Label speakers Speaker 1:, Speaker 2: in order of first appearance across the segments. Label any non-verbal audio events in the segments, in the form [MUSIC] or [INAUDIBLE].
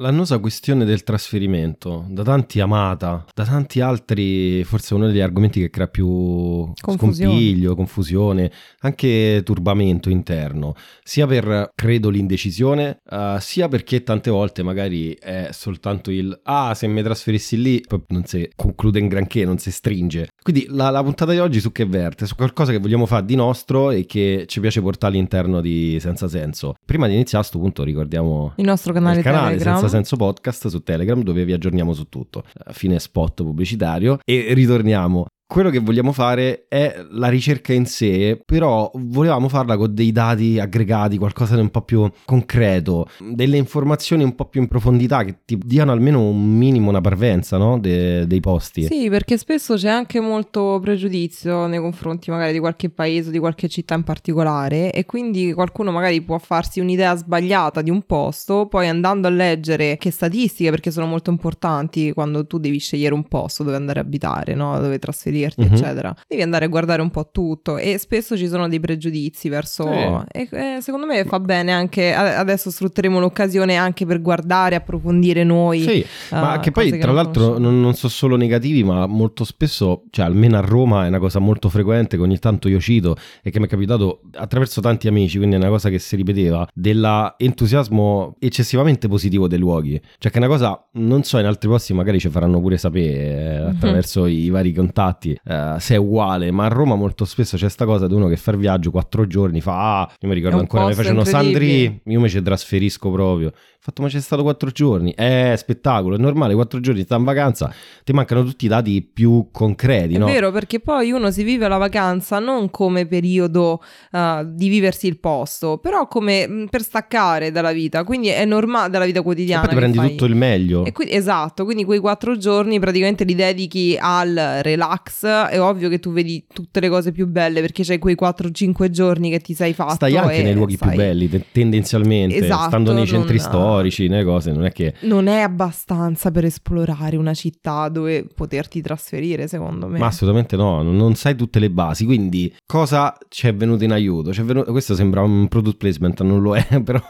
Speaker 1: L'annosa questione del trasferimento, da tanti amata, da tanti altri forse uno degli argomenti che crea più
Speaker 2: Confusione.
Speaker 1: scompiglio, confusione, anche turbamento interno, sia per, credo, l'indecisione, eh, sia perché tante volte magari è soltanto il ah, se mi trasferissi lì, poi non si conclude in granché, non si stringe. Quindi la, la puntata di oggi su che verte? Su qualcosa che vogliamo fare di nostro e che ci piace portare all'interno di Senza Senso. Prima di iniziare a sto punto ricordiamo
Speaker 2: Il nostro canale,
Speaker 1: il canale
Speaker 2: Telegram.
Speaker 1: Senza Senso Podcast su Telegram dove vi aggiorniamo su tutto. Fine spot pubblicitario e ritorniamo. Quello che vogliamo fare è la ricerca in sé, però volevamo farla con dei dati aggregati, qualcosa di un po' più concreto, delle informazioni un po' più in profondità che ti diano almeno un minimo una parvenza no? De- dei posti.
Speaker 2: Sì, perché spesso c'è anche molto pregiudizio nei confronti magari di qualche paese o di qualche città in particolare e quindi qualcuno magari può farsi un'idea sbagliata di un posto, poi andando a leggere che statistiche, perché sono molto importanti quando tu devi scegliere un posto dove andare a abitare, no? dove trasferirti,
Speaker 1: Mhm.
Speaker 2: eccetera, devi andare a guardare un po' tutto e spesso ci sono dei pregiudizi verso...
Speaker 1: Sì.
Speaker 2: E, eh, secondo me fa bene anche, adesso sfrutteremo l'occasione anche per guardare, approfondire noi.
Speaker 1: Sì, ma
Speaker 2: ah,
Speaker 1: che poi
Speaker 2: cose
Speaker 1: tra
Speaker 2: non
Speaker 1: l'altro non, non sono solo negativi, ma molto spesso, cioè almeno a Roma è una cosa molto frequente che ogni tanto io cito e che mi è capitato attraverso tanti amici, quindi è una cosa che si ripeteva, dell'entusiasmo eccessivamente positivo dei luoghi. Cioè che è una cosa, non so, in altri posti magari ci faranno pure sapere eh,
Speaker 2: Mhm.
Speaker 1: attraverso i vari contatti eh, se è uguale, ma a Roma molto spesso c'è sta cosa di uno che fa il viaggio quattro giorni, fa, ah, io mi ricordo
Speaker 2: È
Speaker 1: ancora, mi facevano. Sandri, io mi ci trasferisco proprio. Ho fatto, ma c'è stato quattro giorni. È spettacolo, è normale, quattro giorni, sta in vacanza, ti mancano tutti i dati più concreti,
Speaker 2: È
Speaker 1: no?
Speaker 2: vero, perché poi uno si vive la vacanza non come periodo uh, di viversi il posto, però come mh, per staccare dalla vita, quindi è normale dalla vita
Speaker 1: E
Speaker 2: quotidiana.
Speaker 1: poi ti
Speaker 2: che
Speaker 1: prendi
Speaker 2: fai.
Speaker 1: tutto il meglio.
Speaker 2: E quindi- esatto, quindi quei quattro giorni praticamente li dedichi al relax. È ovvio che tu vedi tutte le cose più belle perché c'hai quei 4-5 giorni che ti sei fatto.
Speaker 1: Stai anche nei luoghi
Speaker 2: sai-
Speaker 1: più belli, te- tendenzialmente,
Speaker 2: Esatto,
Speaker 1: stando nei centri
Speaker 2: non-
Speaker 1: storici, nelle cose, non è che...
Speaker 2: Non è abbastanza per esplorare una città dove poterti trasferire, secondo me.
Speaker 1: Ma assolutamente no, non- sai tutte le basi, quindi cosa ci è venuto in aiuto? Venuto- questo sembra un product placement, non lo è, [LAUGHS] però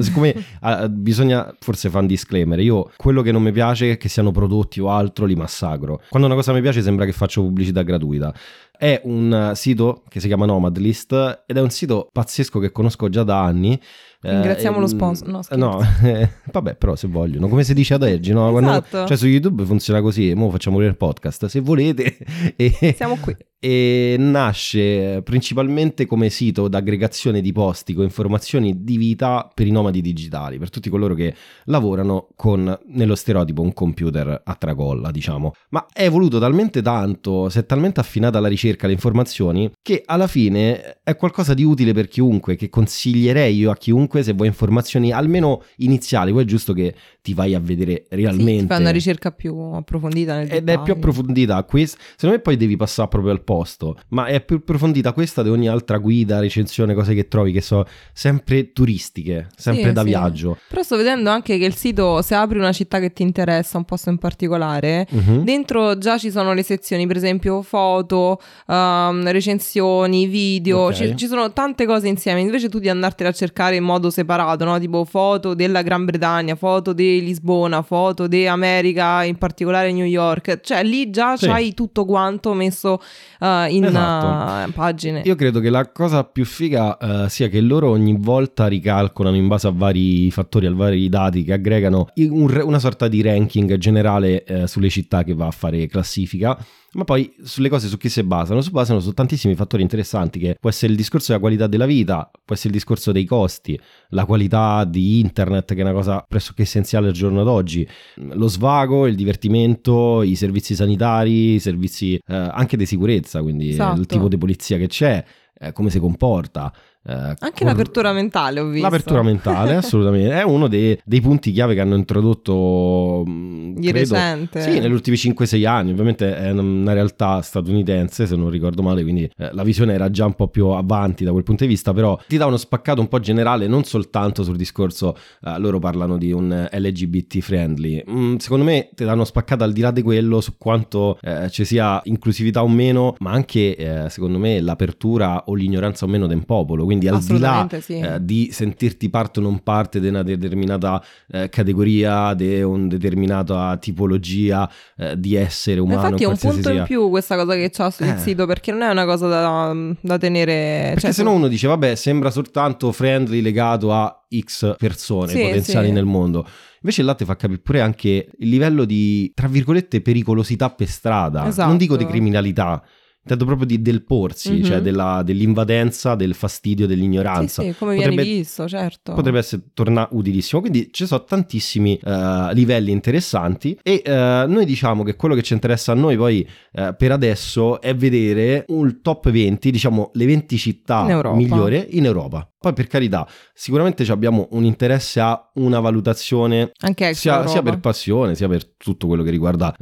Speaker 1: siccome [LAUGHS] ah, bisogna forse fare un disclaimer, io quello che non mi piace è che siano prodotti o altro li massacro. Quando una cosa mi piace sembra che faccio pubblicità gratuita. È un eh, sito che si chiama Nomadlist ed è un sito pazzesco che conosco già da anni. Eh,
Speaker 2: Ringraziamo lo
Speaker 1: ehm,
Speaker 2: sponsor. No.
Speaker 1: No, eh, [LAUGHS] vabbè, però se vogliono, come si dice ad oggi, no? Quando-
Speaker 2: Esatto.
Speaker 1: cioè su YouTube funziona così, mo facciamo pure il podcast, se volete. [LAUGHS] E,
Speaker 2: Siamo qui.
Speaker 1: e nasce principalmente come sito d'aggregazione di posti con informazioni di vita per i nomadi digitali, per tutti coloro che lavorano con, nello stereotipo, un computer a tracolla, diciamo. Ma è evoluto talmente tanto, si è talmente affinata la ricerca, le informazioni, che alla fine è qualcosa di utile per chiunque, che consiglierei io a chiunque se vuoi informazioni almeno iniziali, poi è giusto che ti vai a vedere
Speaker 2: Sì,
Speaker 1: realmente.
Speaker 2: ti fai una ricerca più approfondita nel
Speaker 1: Ed è
Speaker 2: dettaglio.
Speaker 1: più approfondita questa. Secondo me poi devi passare proprio al posto. Ma è più approfondita questa di ogni altra guida, recensione, cose che trovi che sono sempre turistiche, sempre
Speaker 2: Sì,
Speaker 1: da
Speaker 2: sì.
Speaker 1: viaggio.
Speaker 2: Però sto vedendo anche che il sito, se apri una città che ti interessa, un posto in particolare,
Speaker 1: Mhm.
Speaker 2: dentro già ci sono le sezioni, per esempio foto, ehm, recensioni, video,
Speaker 1: Ok.
Speaker 2: ci, ci sono tante cose insieme. Invece tu di andartene a cercare in modo separato, no? Tipo foto della Gran Bretagna, foto di Lisbona, foto di America, in particolare New York. Cioè lì già
Speaker 1: Sì.
Speaker 2: c'hai tutto quanto messo eh, in
Speaker 1: Esatto.
Speaker 2: eh, pagine.
Speaker 1: Io credo che la cosa più figa eh, sia che loro ogni volta ricalcolano in base a vari fattori, a vari dati che aggregano un una sorta di ranking generale sulle città che va a fare classifica. Ma poi sulle cose su chi si basano? Si basano su tantissimi fattori interessanti che può essere il discorso della qualità della vita, può essere il discorso dei costi, la qualità di internet che è una cosa pressoché essenziale al giorno d'oggi, lo svago, il divertimento, i servizi sanitari, i servizi eh, anche di sicurezza, quindi
Speaker 2: Esatto.
Speaker 1: il tipo di polizia che c'è, eh, come si comporta. Eh,
Speaker 2: Anche
Speaker 1: cor-
Speaker 2: l'apertura mentale, ho visto.
Speaker 1: L'apertura mentale, [LAUGHS] assolutamente. È uno dei, dei punti chiave che hanno introdotto. mh,
Speaker 2: Di
Speaker 1: credo-
Speaker 2: recente.
Speaker 1: Sì, negli ultimi 5-6 anni. Ovviamente è una- realtà statunitense, se non ricordo male, quindi eh, la visione era già un po' più avanti da quel punto di vista, però ti dà uno spaccato un po' generale, non soltanto sul discorso, eh, loro parlano di un eh, LGBT friendly. Mm, secondo me ti danno spaccato al di là di quello su quanto eh, ci sia inclusività o meno, ma anche, eh, secondo me, l'apertura o l'ignoranza o meno del popolo. Quindi al di là
Speaker 2: sì.
Speaker 1: eh, di sentirti parte o non parte di una determinata eh, categoria, di una determinata tipologia eh, di essere umano,
Speaker 2: Infatti è un punto
Speaker 1: sia.
Speaker 2: in più questa cosa che c'ha sul
Speaker 1: Eh.
Speaker 2: sito perché non è una cosa da, da tenere...
Speaker 1: Perché
Speaker 2: cioè,
Speaker 1: se no uno dice, vabbè, sembra soltanto friendly legato a X persone
Speaker 2: Sì,
Speaker 1: potenziali
Speaker 2: sì.
Speaker 1: nel mondo. Invece il latte fa capire pure anche il livello di, tra virgolette, pericolosità per strada.
Speaker 2: Esatto.
Speaker 1: Non dico di criminalità, intendo proprio di- del porsi,
Speaker 2: Mhm.
Speaker 1: cioè della- dell'invadenza, del fastidio,
Speaker 2: Sì,
Speaker 1: dell'ignoranza.
Speaker 2: sì, come
Speaker 1: Potrebbe-
Speaker 2: viene visto, certo.
Speaker 1: Potrebbe essere torna utilissimo. Quindi ci sono tantissimi eh, livelli interessanti. E eh, noi diciamo che quello che ci interessa a noi poi eh, per adesso è vedere un top 20, diciamo le 20 città
Speaker 2: In
Speaker 1: migliori in Europa. Poi per carità, sicuramente abbiamo un interesse a una valutazione sia, sia per passione, sia per tutto quello che riguarda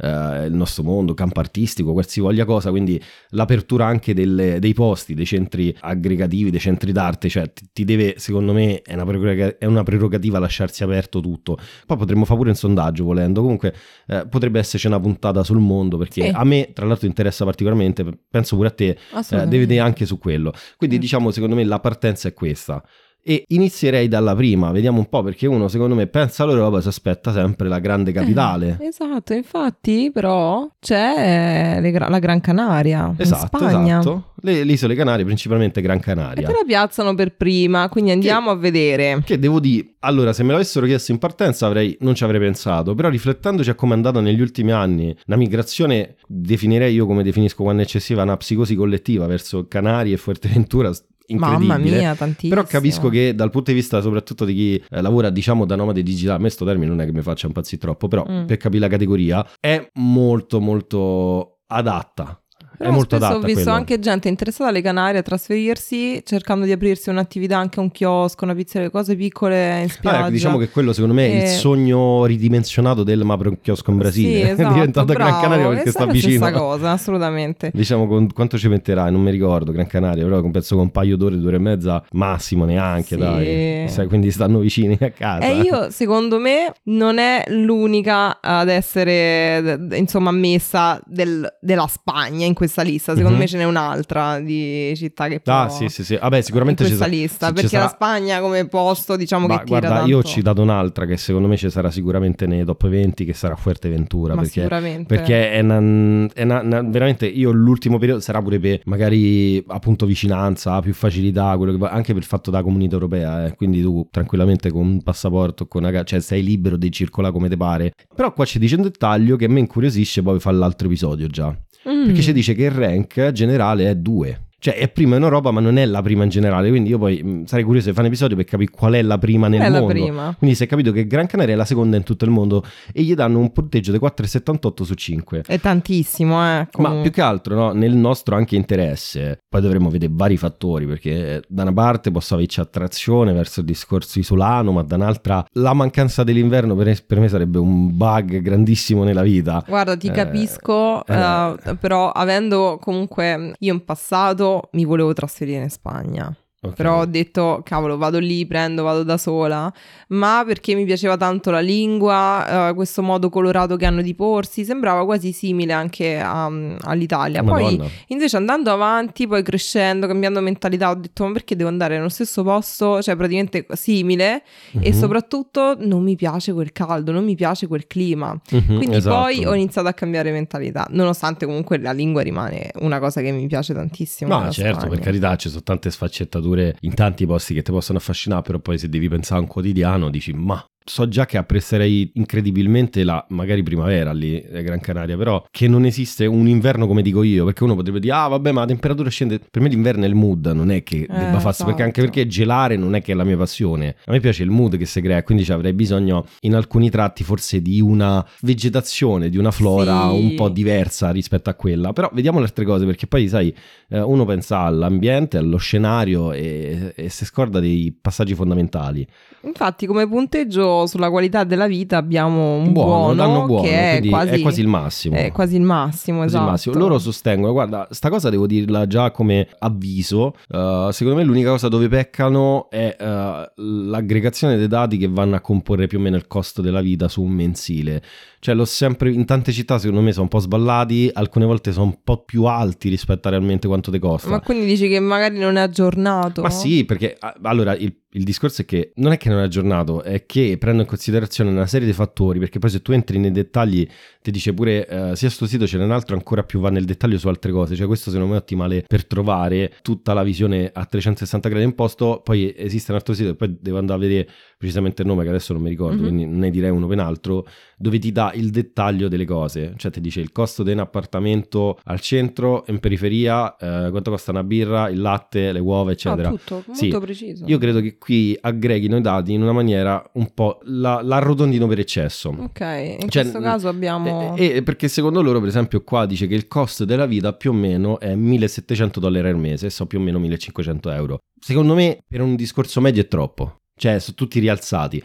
Speaker 1: il nostro mondo, campo artistico, qualsivoglia cosa, quindi l'apertura anche delle- dei posti, dei centri aggregativi, dei centri d'arte, cioè ti, deve, secondo me, è una, preroga- è una prerogativa lasciarsi aperto tutto. Poi potremmo fare pure un sondaggio volendo, comunque eh, potrebbe esserci una puntata sul mondo, perché
Speaker 2: Sì.
Speaker 1: a me tra l'altro interessa particolarmente, penso pure a te, eh, vedere anche su quello. Quindi
Speaker 2: Mm.
Speaker 1: diciamo, secondo me la partenza è questa. E inizierei dalla prima, vediamo un po', perché uno secondo me pensa all'Europa e si aspetta sempre la grande capitale.
Speaker 2: Eh, esatto, infatti però c'è le gra- la Gran Canaria
Speaker 1: Esatto,
Speaker 2: Spagna.
Speaker 1: esatto. Le, le isole Canarie, principalmente Gran
Speaker 2: E
Speaker 1: Canaria.
Speaker 2: te la piazzano per prima, quindi andiamo a vedere.
Speaker 1: Che devo dire, allora, se me l'avessero chiesto in partenza avrei, non ci avrei pensato, però riflettendoci a come è andata negli ultimi anni, la migrazione definirei io come definisco quando è eccessiva una psicosi collettiva verso Canarie e Fuerteventura, incredibile.
Speaker 2: Mamma mia, tantissimo.
Speaker 1: Però capisco che dal punto di vista soprattutto di chi eh, lavora diciamo da nomade digitale, a me sto termine non è che mi faccia impazzire troppo, però
Speaker 2: Mm.
Speaker 1: per capire la categoria è molto molto adatta.
Speaker 2: Però
Speaker 1: è molto adatta
Speaker 2: ho visto
Speaker 1: quello.
Speaker 2: anche gente interessata alle Canarie a trasferirsi cercando di aprirsi un'attività, anche un chiosco, una pizzeria, cose piccole in spiaggia.
Speaker 1: Ah, diciamo che quello secondo me è il
Speaker 2: Eh,
Speaker 1: sogno ridimensionato del ma apro un chiosco in Brasile.
Speaker 2: Sì, [LAUGHS] esatto,
Speaker 1: è diventato Gran
Speaker 2: bravo.
Speaker 1: Canaria perché
Speaker 2: E
Speaker 1: sta vicino.
Speaker 2: la stessa cosa, assolutamente. [LAUGHS]
Speaker 1: Diciamo con quanto ci metterai, non mi ricordo, Gran Canaria, però penso con un paio d'ore, due ore e mezza, massimo neanche,
Speaker 2: Sì.
Speaker 1: dai. Sai, quindi stanno vicini a casa.
Speaker 2: E io, secondo me, non è l'unica ad essere, insomma, ammessa del- della Spagna in questa lista. Secondo
Speaker 1: Mhm.
Speaker 2: me ce n'è un'altra di città che può...
Speaker 1: Ah, sì, sì, sì. Vabbè, sicuramente ci
Speaker 2: questa
Speaker 1: sarà-
Speaker 2: lista,
Speaker 1: ci
Speaker 2: perché
Speaker 1: sarà-
Speaker 2: la Spagna come posto, diciamo
Speaker 1: Ma
Speaker 2: che tira
Speaker 1: guarda,
Speaker 2: tanto.
Speaker 1: io ho citato un'altra che secondo me ci sarà sicuramente nei top 20, che sarà Fuerteventura.
Speaker 2: Ma
Speaker 1: perché
Speaker 2: sicuramente.
Speaker 1: Perché è, una, è una- una- veramente io l'ultimo periodo sarà pure per magari appunto vicinanza, più facilità, quello che va- anche per il fatto della comunità europea, eh. quindi tu tranquillamente con un passaporto, con una, cioè sei libero di circolare come ti pare. Però qua ci dice un dettaglio che a me incuriosisce, poi fa l'altro episodio già.
Speaker 2: Mm.
Speaker 1: Perché ci dice che il rank generale è 2. Cioè è prima in Europa ma non è la prima in generale, quindi io poi mh, sarei curioso di fare un episodio per capire qual è la prima nel
Speaker 2: è la
Speaker 1: mondo.
Speaker 2: prima.
Speaker 1: Quindi si è capito che Gran Canaria è la seconda in tutto il mondo e gli danno un punteggio di 4,78 su 5.
Speaker 2: È tantissimo, eh.
Speaker 1: Ma
Speaker 2: comunque.
Speaker 1: più che altro no, nel nostro anche interesse, poi dovremmo vedere vari fattori perché eh, da una parte posso averci attrazione verso il discorso isolano, ma da un'altra la mancanza dell'inverno per, per me sarebbe un bug grandissimo nella vita.
Speaker 2: Guarda, ti
Speaker 1: Eh,
Speaker 2: capisco,
Speaker 1: eh.
Speaker 2: eh, però avendo comunque io in passato mi volevo trasferire in Spagna.
Speaker 1: Ok.
Speaker 2: Però ho detto, cavolo, vado lì, prendo, vado da sola, ma perché mi piaceva tanto la lingua, eh, questo modo colorato che hanno di porsi, sembrava quasi simile anche a- all'Italia. Poi
Speaker 1: Madonna.
Speaker 2: invece andando avanti, poi crescendo, cambiando mentalità, ho detto, ma perché devo andare nello stesso posto, cioè praticamente simile, e
Speaker 1: Mhm.
Speaker 2: soprattutto non mi piace quel caldo, non mi piace quel clima.
Speaker 1: Mhm,
Speaker 2: Quindi
Speaker 1: esatto.
Speaker 2: poi ho iniziato a cambiare mentalità, nonostante comunque la lingua rimane una cosa che mi piace tantissimo.
Speaker 1: Ma
Speaker 2: della
Speaker 1: certo,
Speaker 2: Spagna.
Speaker 1: per carità, ci sono tante sfaccettature in tanti posti che ti possono affascinare, però poi se devi pensare a un quotidiano dici, ma so già che apprezzerei incredibilmente la magari primavera lì a Gran Canaria, però che non esiste un inverno come dico io, perché uno potrebbe dire, ah vabbè, ma la temperatura scende. Per me l'inverno è il mood, non è che debba farsi, perché anche
Speaker 2: esatto.
Speaker 1: perché gelare non è che è la mia passione. A me piace il mood che si crea, quindi ci avrei bisogno in alcuni tratti forse di una vegetazione, di una flora
Speaker 2: Sì.
Speaker 1: un po' diversa rispetto a quella. Però vediamo le altre cose, perché poi sai, eh, uno pensa all'ambiente, allo scenario e, e si scorda dei passaggi fondamentali.
Speaker 2: Infatti, come punteggio sulla qualità della vita abbiamo un
Speaker 1: buono,
Speaker 2: buono,
Speaker 1: buono
Speaker 2: che è quasi,
Speaker 1: è quasi, il massimo.
Speaker 2: È quasi il massimo, esatto.
Speaker 1: il massimo. Loro sostengono, guarda, sta cosa devo dirla già come avviso, uh, secondo me l'unica cosa dove peccano è uh, l'aggregazione dei dati che vanno a comporre più o meno il costo della vita su un mensile. Cioè, l'ho sempre in tante città, secondo me, sono un po' sballati. Alcune volte sono un po' più alti rispetto a realmente quanto ti costa.
Speaker 2: Ma quindi dici che magari non è aggiornato?
Speaker 1: Ma sì, perché allora il, il, discorso è che non è che non è aggiornato, è che prendo in considerazione una serie di fattori. Perché poi se tu entri nei dettagli, ti dice pure uh, sia sto sito ce n'è un altro ancora più va nel dettaglio su altre cose. Cioè, questo secondo me è ottimale per trovare tutta la visione a 360 gradi in posto. Poi esiste un altro sito, e poi devo andare a vedere precisamente il nome che adesso non mi ricordo, mm-hmm. quindi ne direi uno per altro, dove ti dà il dettaglio delle cose, cioè ti dice il costo di un appartamento al centro, in periferia, eh, quanto costa una birra, il latte, le uova, eccetera.
Speaker 2: Ah, tutto, molto sì. preciso.
Speaker 1: Io credo che qui aggreghino i dati in una maniera un po' la, l'arrotondino per eccesso.
Speaker 2: Ok, in cioè, questo caso abbiamo...
Speaker 1: E, e, perché secondo loro, per esempio, qua dice che il costo della vita più o meno è 1700 dollari al mese, so più o meno 1500 euro. Secondo me per un discorso medio è troppo. Cioè, sono tutti rialzati.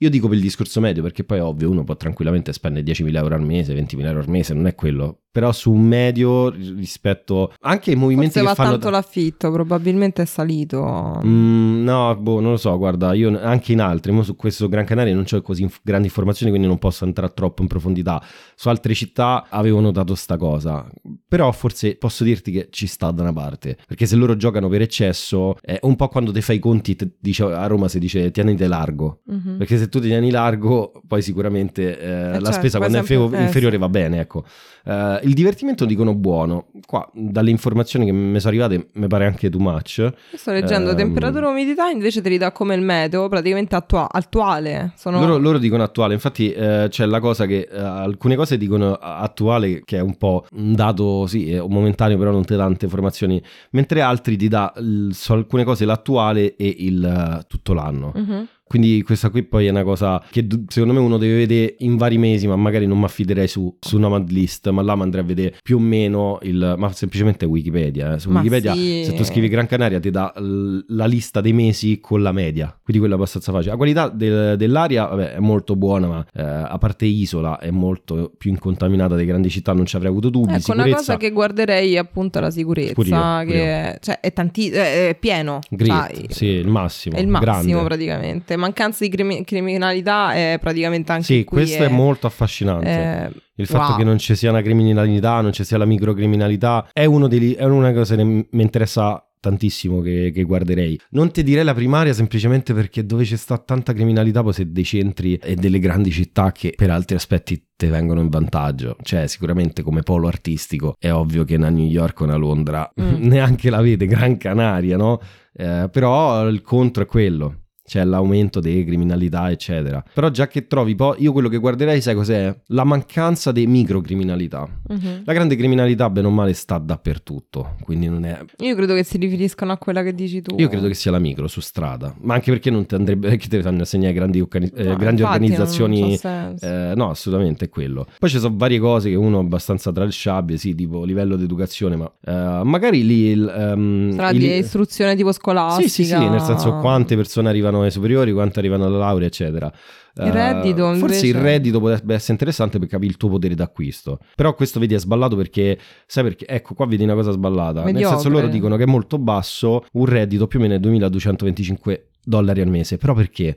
Speaker 1: Io dico per il discorso medio perché poi ovvio uno può tranquillamente spendere 10.000 euro al mese, 20.000 euro al mese, non è quello però su un medio rispetto anche ai movimenti
Speaker 2: Forse
Speaker 1: che
Speaker 2: va
Speaker 1: fanno
Speaker 2: tanto l'affitto probabilmente è salito.
Speaker 1: Mm, no boh non lo so guarda io anche in altri su questo Gran Canaria non ho così inf- grandi informazioni quindi non posso entrare troppo in profondità. Su altre città avevo notato sta cosa però forse posso dirti che ci sta da una parte perché se loro giocano per eccesso è un po' quando ti fai i conti te, dice, a Roma si dice tienite largo mm-hmm. perché se tu ti tieni largo poi sicuramente eh, eh la certo, spesa quando è inferiore va bene ecco Uh, il divertimento dicono buono. Qua, dalle informazioni che mi sono arrivate, mi pare anche too much. Io
Speaker 2: sto leggendo um, temperatura e umidità, invece te li dà come il meteo, praticamente attua- attuale. Sono...
Speaker 1: Loro, loro, dicono attuale, infatti uh, c'è la cosa che uh, alcune cose dicono attuale, che è un po' un dato, sì, momentaneo, però non ti dà tante informazioni, mentre altri ti dà l- su alcune cose l'attuale e il tutto l'anno. Uh-huh. Quindi questa qui poi è una cosa che secondo me uno deve vedere in vari mesi, ma magari non mi affiderei su, su una mad list, ma là mi andrei a vedere più o meno il... ma semplicemente Wikipedia. Eh. Su ma Wikipedia sì. se tu scrivi Gran Canaria ti dà l- la lista dei mesi con la media, quindi quello è abbastanza facile. La qualità del, dell'aria vabbè, è molto buona, ma eh, a parte isola è molto più incontaminata delle grandi città, non ci avrei avuto dubbi.
Speaker 2: Ecco,
Speaker 1: sicurezza...
Speaker 2: una cosa che guarderei è appunto la sicurezza, pure io, pure che io. Cioè, è, tanti... è pieno.
Speaker 1: Grit, cioè, sì, il massimo.
Speaker 2: È il massimo
Speaker 1: grande.
Speaker 2: praticamente mancanza di crimi- criminalità è praticamente anche
Speaker 1: sì, questo è, è, molto affascinante.
Speaker 2: È...
Speaker 1: Il fatto
Speaker 2: wow.
Speaker 1: che non ci sia una criminalità, non ci sia la microcriminalità, è, uno dei, è una cosa che mi interessa tantissimo che, che, guarderei. Non ti direi la primaria semplicemente perché dove c'è sta tanta criminalità poi sei dei centri e delle grandi città che per altri aspetti te vengono in vantaggio. Cioè sicuramente come polo artistico è ovvio che una New York o una Londra mm. [LAUGHS] neanche la vede, Gran Canaria, no? Eh, però il contro è quello c'è l'aumento delle criminalità, eccetera. Però già che trovi poi, io quello che guarderei, sai cos'è? La mancanza di microcriminalità. Uh-huh. La grande criminalità, bene o male, sta dappertutto, quindi non è...
Speaker 2: Io credo che si riferiscano a quella che dici tu.
Speaker 1: Io credo che sia la micro su strada, ma anche perché non ti andrebbe, che te fanno assegnare grandi, organi- eh, no, grandi organizzazioni... Eh, no, assolutamente è quello. Poi ci sono varie cose che uno è abbastanza tralasciabile, sì, tipo livello di educazione, ma eh, magari lì... Il, um,
Speaker 2: il... di istruzione tipo scolastica.
Speaker 1: Sì, sì, sì, nel senso quante persone arrivano arrivano ai superiori, quanto arrivano alla laurea, eccetera.
Speaker 2: Il reddito, uh,
Speaker 1: forse
Speaker 2: invece...
Speaker 1: il reddito potrebbe essere interessante per capire il tuo potere d'acquisto. Però questo vedi è sballato perché, sai perché? Ecco, qua vedi una cosa sballata.
Speaker 2: Mediocre.
Speaker 1: Nel senso loro dicono che è molto basso un reddito più o meno 2225 dollari al mese. Però perché?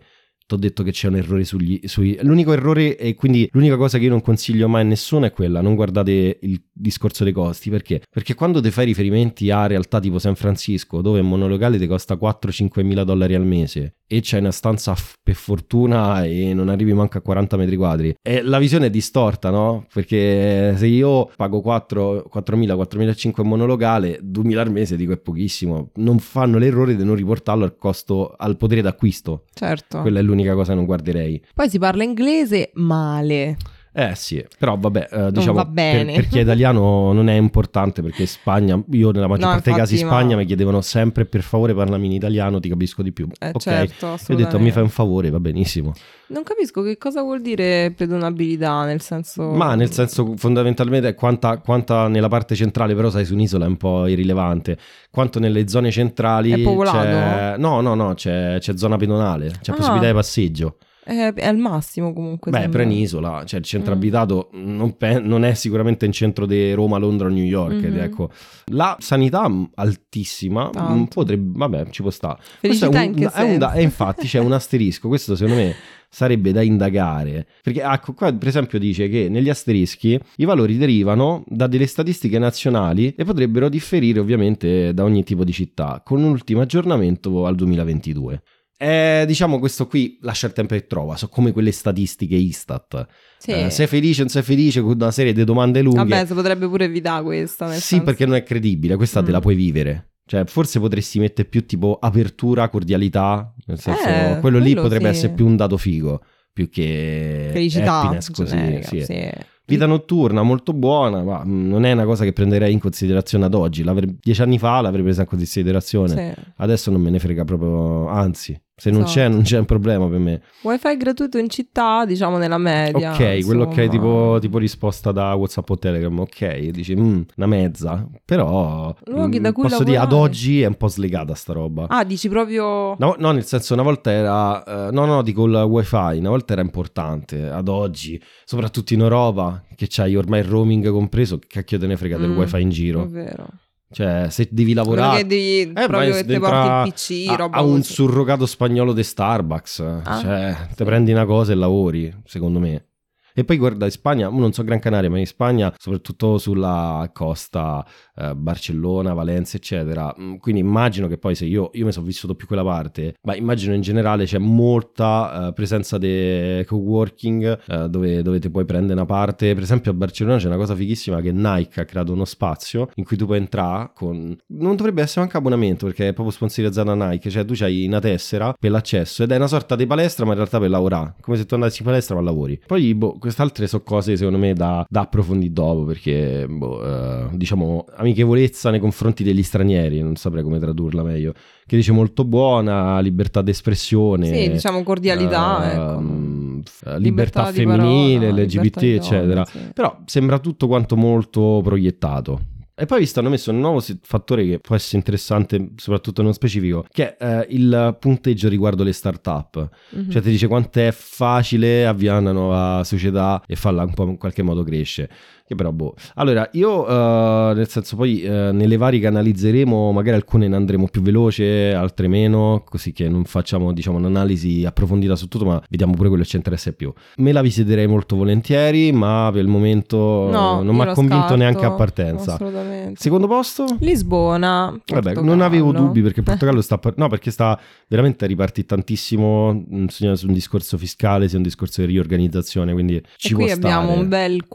Speaker 1: ho detto che c'è un errore sugli, sui... L'unico errore e quindi l'unica cosa che io non consiglio mai a nessuno è quella, non guardate il discorso dei costi, perché? Perché quando ti fai riferimenti a realtà tipo San Francisco, dove un monolocale ti costa 4-5 mila dollari al mese e c'è una stanza f- per fortuna e non arrivi manco a 40 metri quadri, e la visione è distorta, no? Perché se io pago 4, 4.000, 4.500 monolocale, 2.000 al mese dico è pochissimo, non fanno l'errore di non riportarlo al costo, al potere d'acquisto.
Speaker 2: Certo.
Speaker 1: Quella è l'unica cosa che non guarderei.
Speaker 2: Poi si parla inglese male.
Speaker 1: Eh sì, però vabbè, eh, diciamo per, per, chi è italiano non è importante perché Spagna, io nella maggior no, parte dei casi in Spagna ma... mi chiedevano sempre per favore parlami in italiano, ti capisco di più.
Speaker 2: Eh,
Speaker 1: ok,
Speaker 2: certo,
Speaker 1: io ho detto mi fai un favore, va benissimo.
Speaker 2: Non capisco che cosa vuol dire pedonabilità, nel senso...
Speaker 1: Ma nel senso fondamentalmente quanta, quanta nella parte centrale, però sai su un'isola è un po' irrilevante, quanto nelle zone centrali...
Speaker 2: È popolato?
Speaker 1: No, no, no, c'è, c'è zona pedonale, c'è ah. possibilità di passeggio.
Speaker 2: È, è al massimo comunque.
Speaker 1: Beh. Prenisola, cioè il centro
Speaker 2: Mm.
Speaker 1: abitato non, pe- non è sicuramente in centro di Roma, Londra o New York.
Speaker 2: Mhm.
Speaker 1: ecco. La sanità mh, altissima, mh,
Speaker 2: Tanto.
Speaker 1: potrebbe, vabbè, ci può stare. Questo
Speaker 2: Felicità
Speaker 1: è
Speaker 2: che
Speaker 1: è un da- e infatti c'è un asterisco, questo secondo me sarebbe da indagare. Perché ecco, qua per esempio dice che negli asterischi i valori derivano da delle statistiche nazionali e potrebbero differire ovviamente da ogni tipo di città, con un ultimo aggiornamento al 2022. Eh, diciamo questo qui lascia il tempo che trova, sono come quelle statistiche Istat.
Speaker 2: Sì.
Speaker 1: Eh, sei felice, non sei felice, con una serie di domande lunghe.
Speaker 2: Vabbè, si potrebbe pure evitare questa.
Speaker 1: Sì,
Speaker 2: senso-
Speaker 1: perché non è credibile, questa te
Speaker 2: Mm.
Speaker 1: la puoi vivere. Cioè, forse potresti mettere più tipo apertura, cordialità, nel senso,
Speaker 2: Eh,
Speaker 1: quello lì
Speaker 2: quello
Speaker 1: potrebbe
Speaker 2: sì.
Speaker 1: essere più un dato figo, più che
Speaker 2: Felicità.
Speaker 1: happiness così,
Speaker 2: generica,
Speaker 1: sì.
Speaker 2: sì.
Speaker 1: Vita notturna molto buona, ma mm, non è una cosa che prenderei in considerazione ad oggi. L'avrei- dieci anni fa l'avrei presa in considerazione. Adesso non me ne frega proprio, anzi, se non
Speaker 2: Esatto.
Speaker 1: c'è non c'è un problema per me.
Speaker 2: Wifi gratuito in città, diciamo nella media.
Speaker 1: ok, quello ok
Speaker 2: insomma.
Speaker 1: tipo, tipo risposta da WhatsApp o Telegram, ok, dici "Mm, una mezza, però
Speaker 2: Luoghi
Speaker 1: mm,
Speaker 2: da cui
Speaker 1: posso dire ad oggi è un po' slegata sta roba.
Speaker 2: Ah, dici proprio...
Speaker 1: No, no, nel senso una volta era, eh, no no dico il wifi, una volta era importante, ad oggi, soprattutto in Europa, che c'hai ormai il roaming compreso, che cacchio te ne frega del
Speaker 2: Mm,
Speaker 1: wifi in
Speaker 2: È
Speaker 1: giro?
Speaker 2: vero.
Speaker 1: Cioè se devi lavorare...
Speaker 2: che devi
Speaker 1: Eh,
Speaker 2: proprio che ti porti il PC,
Speaker 1: a,
Speaker 2: roba
Speaker 1: a un
Speaker 2: così.
Speaker 1: surrogato spagnolo di Starbucks,
Speaker 2: Ah,
Speaker 1: cioè
Speaker 2: sì.
Speaker 1: te prendi una cosa e lavori, secondo me. E poi guarda, in Spagna, non so Gran Canaria, ma in Spagna, soprattutto sulla costa, eh, Barcellona, Valencia, eccetera. mm, Quindi immagino che poi se io, io mi sono vissuto più quella parte, ma immagino in generale c'è molta eh, presenza di co-working eh, dove, dove ti puoi prendere una parte. Per esempio a Barcellona c'è una cosa fighissima che Nike ha creato uno spazio in cui tu puoi entrare con... Non dovrebbe essere anche abbonamento perché è proprio sponsorizzato da Nike, cioè tu hai una tessera per l'accesso ed è una sorta di palestra ma in realtà per lavorare, come se tu andassi in palestra ma lavori. Poi boh, queste altre sono cose secondo me da, da approfondire dopo perché boh, eh, diciamo amichevolezza nei confronti degli stranieri, non saprei come tradurla meglio, che dice molto buona, libertà d'espressione.
Speaker 2: Sì, diciamo cordialità, ecco.
Speaker 1: ehm, f- libertà,
Speaker 2: di
Speaker 1: femminile,
Speaker 2: parola,
Speaker 1: LGBT,
Speaker 2: libertà
Speaker 1: eccetera.
Speaker 2: sì.
Speaker 1: Però sembra tutto quanto molto proiettato. E poi vi stanno messo un nuovo fattore che può essere interessante, soprattutto nello specifico, che è eh, il punteggio riguardo le start-up.
Speaker 2: Mhm.
Speaker 1: Cioè ti dice quanto è facile avviare una nuova società e farla un po' in qualche modo crescere. Che però boh. Allora, io eh, nel senso poi eh, nelle varie che analizzeremo, magari alcune ne andremo più veloce, altre meno, così che non facciamo diciamo un'analisi approfondita su tutto, ma vediamo pure quello che ci interessa più. Me la visiterei molto volentieri, ma per il momento
Speaker 2: No,
Speaker 1: non mi ha convinto
Speaker 2: scarto,
Speaker 1: neanche a partenza.
Speaker 2: Assolutamente.
Speaker 1: Secondo posto?
Speaker 2: Lisbona.
Speaker 1: Vabbè,
Speaker 2: Portogallo.
Speaker 1: non avevo dubbi perché il Portogallo sta... par- no, perché sta veramente ripartito tantissimo mm, sia su un discorso fiscale sia un discorso di riorganizzazione, quindi ci
Speaker 2: e qui abbiamo
Speaker 1: stare.
Speaker 2: un bel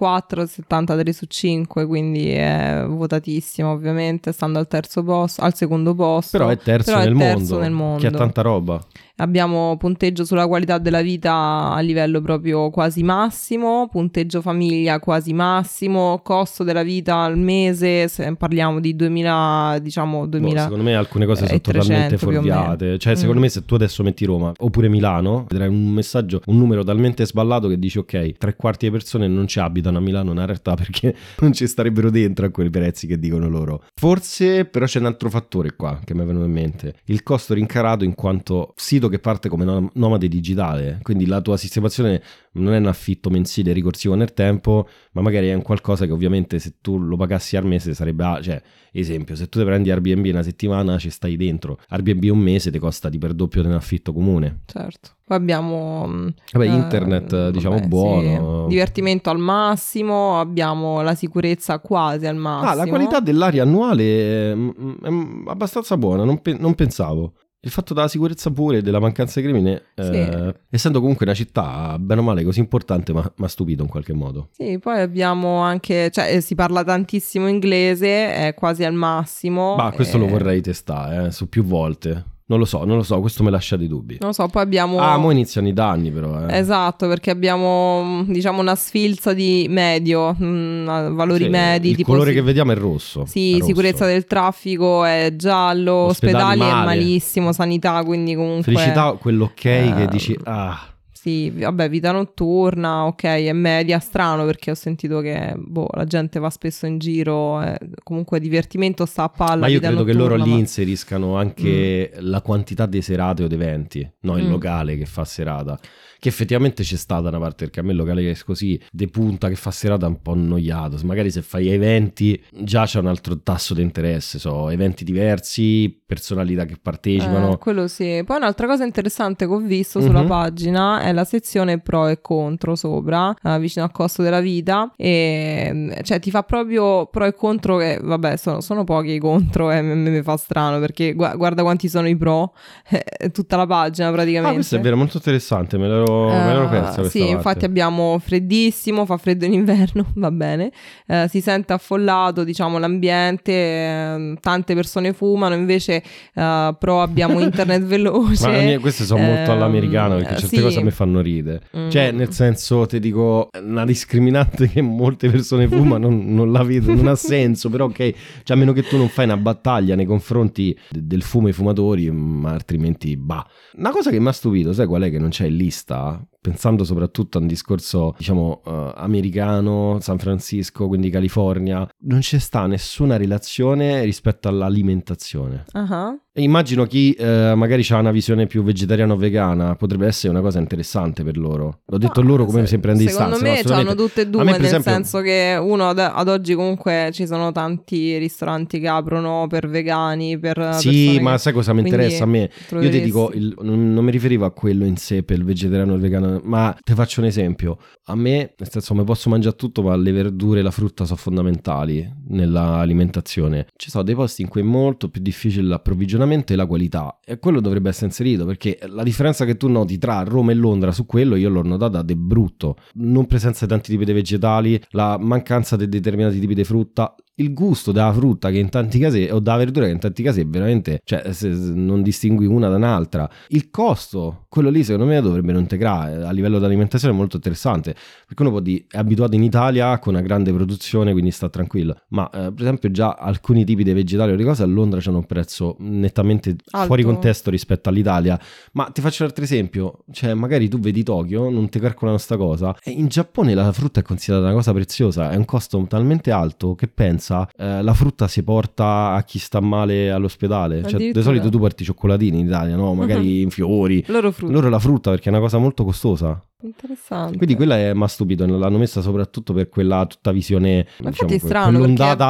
Speaker 2: 4,73 su 5, quindi è votatissimo ovviamente, stando al terzo posto, al secondo posto.
Speaker 1: Però è terzo,
Speaker 2: Però è
Speaker 1: nel,
Speaker 2: terzo
Speaker 1: mondo,
Speaker 2: nel mondo.
Speaker 1: che ha tanta roba.
Speaker 2: Abbiamo punteggio sulla qualità della vita a livello proprio quasi massimo, punteggio famiglia quasi massimo, costo della vita al mese, se parliamo di 2000, diciamo
Speaker 1: Boh,
Speaker 2: 2000.
Speaker 1: secondo me alcune cose sono
Speaker 2: 300
Speaker 1: totalmente fuorviate. Cioè, secondo
Speaker 2: Mm.
Speaker 1: me, se tu adesso metti Roma oppure Milano, vedrai un messaggio, un numero talmente sballato che dici: Ok, tre quarti delle persone non ci abitano a Milano, in realtà, [LAUGHS] perché non ci starebbero dentro a quei prezzi che dicono loro. Forse, però, c'è un altro fattore qua che mi è venuto in mente: il costo rincarato in quanto sito che parte come nom- nomade digitale. Quindi la tua sistemazione non è un affitto mensile ricorsivo nel tempo, ma magari è un qualcosa che ovviamente se tu lo pagassi al mese sarebbe, ah, cioè, esempio, se tu ti prendi Airbnb una settimana ci stai dentro, Airbnb un mese ti costa di per doppio di un affitto comune.
Speaker 2: Certo. Poi abbiamo mh,
Speaker 1: Vabbè,
Speaker 2: eh,
Speaker 1: internet, diciamo,
Speaker 2: vabbè,
Speaker 1: buono.
Speaker 2: sì. Divertimento al massimo, abbiamo la sicurezza quasi al massimo.
Speaker 1: Ah, la qualità dell'aria annuale è, è abbastanza buona, non, pe- non pensavo. Il fatto della sicurezza pure e della mancanza di crimine, eh, essendo comunque una città, bene o male, così importante, ma, ma stupito in qualche modo.
Speaker 2: Sì, poi abbiamo anche, cioè eh, si parla tantissimo inglese, è quasi al massimo.
Speaker 1: Ma questo
Speaker 2: eh,
Speaker 1: lo vorrei testare, eh, su più volte. Non lo so, non lo so, questo mi lascia dei dubbi.
Speaker 2: Non lo so, poi abbiamo...
Speaker 1: Ah, mo iniziano i danni però, eh.
Speaker 2: Esatto, perché abbiamo diciamo una sfilza di medio, mh, valori
Speaker 1: Sì,
Speaker 2: medi.
Speaker 1: Il
Speaker 2: tipo
Speaker 1: colore
Speaker 2: si-
Speaker 1: che vediamo è rosso.
Speaker 2: Sì,
Speaker 1: è rosso.
Speaker 2: sicurezza del traffico è giallo,
Speaker 1: Ospedali
Speaker 2: ospedali, è malissimo, sanità, quindi comunque...
Speaker 1: Felicità, quell'ok che
Speaker 2: eh,
Speaker 1: dici, ah,
Speaker 2: Sì, vabbè, vita notturna, ok, è media, strano perché ho sentito che boh, la gente va spesso in giro, eh, comunque divertimento sta a palla.
Speaker 1: ma io credo che loro
Speaker 2: notturna,
Speaker 1: lì
Speaker 2: ma-
Speaker 1: inseriscano anche la quantità dei serate o di eventi, no il
Speaker 2: Mm.
Speaker 1: locale che fa serata. Che effettivamente c'è sta da una parte, perché a me il locale che è così de punta, che fa serata, un po' annoiato. Magari se fai eventi già c'è un altro tasso di interesse, so, eventi diversi, personalità che partecipano.
Speaker 2: Eh, quello sì. Poi un'altra cosa interessante che ho visto sulla
Speaker 1: Mhm.
Speaker 2: pagina è la sezione pro e contro sopra, eh, vicino al costo della vita. E mm, cioè ti fa proprio pro e contro che, vabbè, sono, sono pochi i contro e mi, mi fa strano perché gua- guarda quanti sono i pro, [LAUGHS] eh, tutta la pagina praticamente.
Speaker 1: Ah, questo è vero, molto interessante, me l'ero, me l'ero
Speaker 2: Eh,
Speaker 1: persa questa
Speaker 2: sì,
Speaker 1: parte.
Speaker 2: infatti abbiamo freddissimo, fa freddo in inverno, [LAUGHS] va bene. Eh, si sente affollato, diciamo, l'ambiente, ehm, tante persone fumano, invece eh, però abbiamo internet [LAUGHS] veloce.
Speaker 1: Ma ogni- queste sono molto
Speaker 2: Ehm,
Speaker 1: all'americano perché certe
Speaker 2: sì.
Speaker 1: cose a me fanno ridere.
Speaker 2: Mm.
Speaker 1: Cioè, nel senso, ti dico, una discriminante che molte persone fumano non, non la vedo, non ha senso, però ok, cioè a meno che tu non fai una battaglia nei confronti de- del fumo ai fumatori, ma altrimenti bah. Una cosa che mi ha stupito, sai qual è che non c'è in lista? Pensando soprattutto a un discorso, diciamo, eh, americano, San Francisco, quindi California, non c'è sta nessuna relazione rispetto all'alimentazione.
Speaker 2: Ah,
Speaker 1: E Immagino chi eh, magari ha una visione più vegetariana o vegana potrebbe essere una cosa interessante per loro. L'ho detto
Speaker 2: Ma
Speaker 1: loro come
Speaker 2: se-
Speaker 1: se prende
Speaker 2: Secondo
Speaker 1: distanza.
Speaker 2: me
Speaker 1: no,
Speaker 2: hanno tutte e due,
Speaker 1: me,
Speaker 2: nel
Speaker 1: esempio-
Speaker 2: senso che uno ad, ad oggi comunque ci sono tanti ristoranti che aprono per vegani, per
Speaker 1: Sì, ma
Speaker 2: che-
Speaker 1: sai cosa mi interessa a me?
Speaker 2: lo
Speaker 1: Io ti dico, il- non, non mi riferivo a quello in sé per il vegetariano o il vegano, ma ti faccio un esempio. A me, nel senso, mi posso mangiare tutto, ma le verdure e la frutta sono fondamentali nell'alimentazione. Ci sono dei posti in cui è molto più difficile l'approvvigionamento e la qualità, e quello dovrebbe essere inserito perché la differenza che tu noti tra Roma e Londra su quello io l'ho notata de brutto. Non presenza di tanti tipi di vegetali, la mancanza di determinati tipi di frutta, il gusto della frutta che in tanti casi o della verdura che in tanti casi è veramente cioè se- non distingui una da un'altra. Il costo quello lì secondo me dovrebbero integrare a livello di alimentazione è molto interessante perché uno può dire è abituato in Italia con una grande produzione quindi sta tranquillo. Ma eh, per esempio già alcuni tipi di vegetali o di cose a Londra hanno un prezzo nettamente
Speaker 2: Alto.
Speaker 1: fuori contesto rispetto all'Italia. Ma ti faccio un altro esempio cioè magari tu vedi Tokyo non ti calcolano sta cosa e in Giappone la frutta è considerata una cosa preziosa è un costo talmente alto che pensa eh, la frutta si porta a chi sta male all'ospedale. Cioè di solito tu porti i cioccolatini in Italia no? [LAUGHS] Magari in fiori.
Speaker 2: Loro
Speaker 1: loro la frutta perché è una cosa molto costosa.
Speaker 2: Interessante.
Speaker 1: quindi quella è ma stupido l'hanno messa soprattutto per quella tutta visione
Speaker 2: Ma
Speaker 1: diciamo,
Speaker 2: è strano,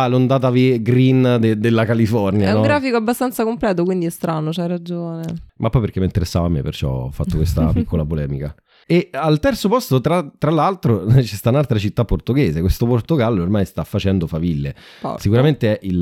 Speaker 1: l'ondata ve- green de- della California
Speaker 2: È un
Speaker 1: no?
Speaker 2: grafico abbastanza completo, quindi è strano, c'hai ragione.
Speaker 1: ma poi perché mi interessava a me perciò ho fatto questa [LAUGHS] piccola polemica e al terzo posto tra, tra l'altro [LAUGHS] c'è sta un'altra città portoghese questo Portogallo ormai sta facendo faville
Speaker 2: Porco.
Speaker 1: Sicuramente il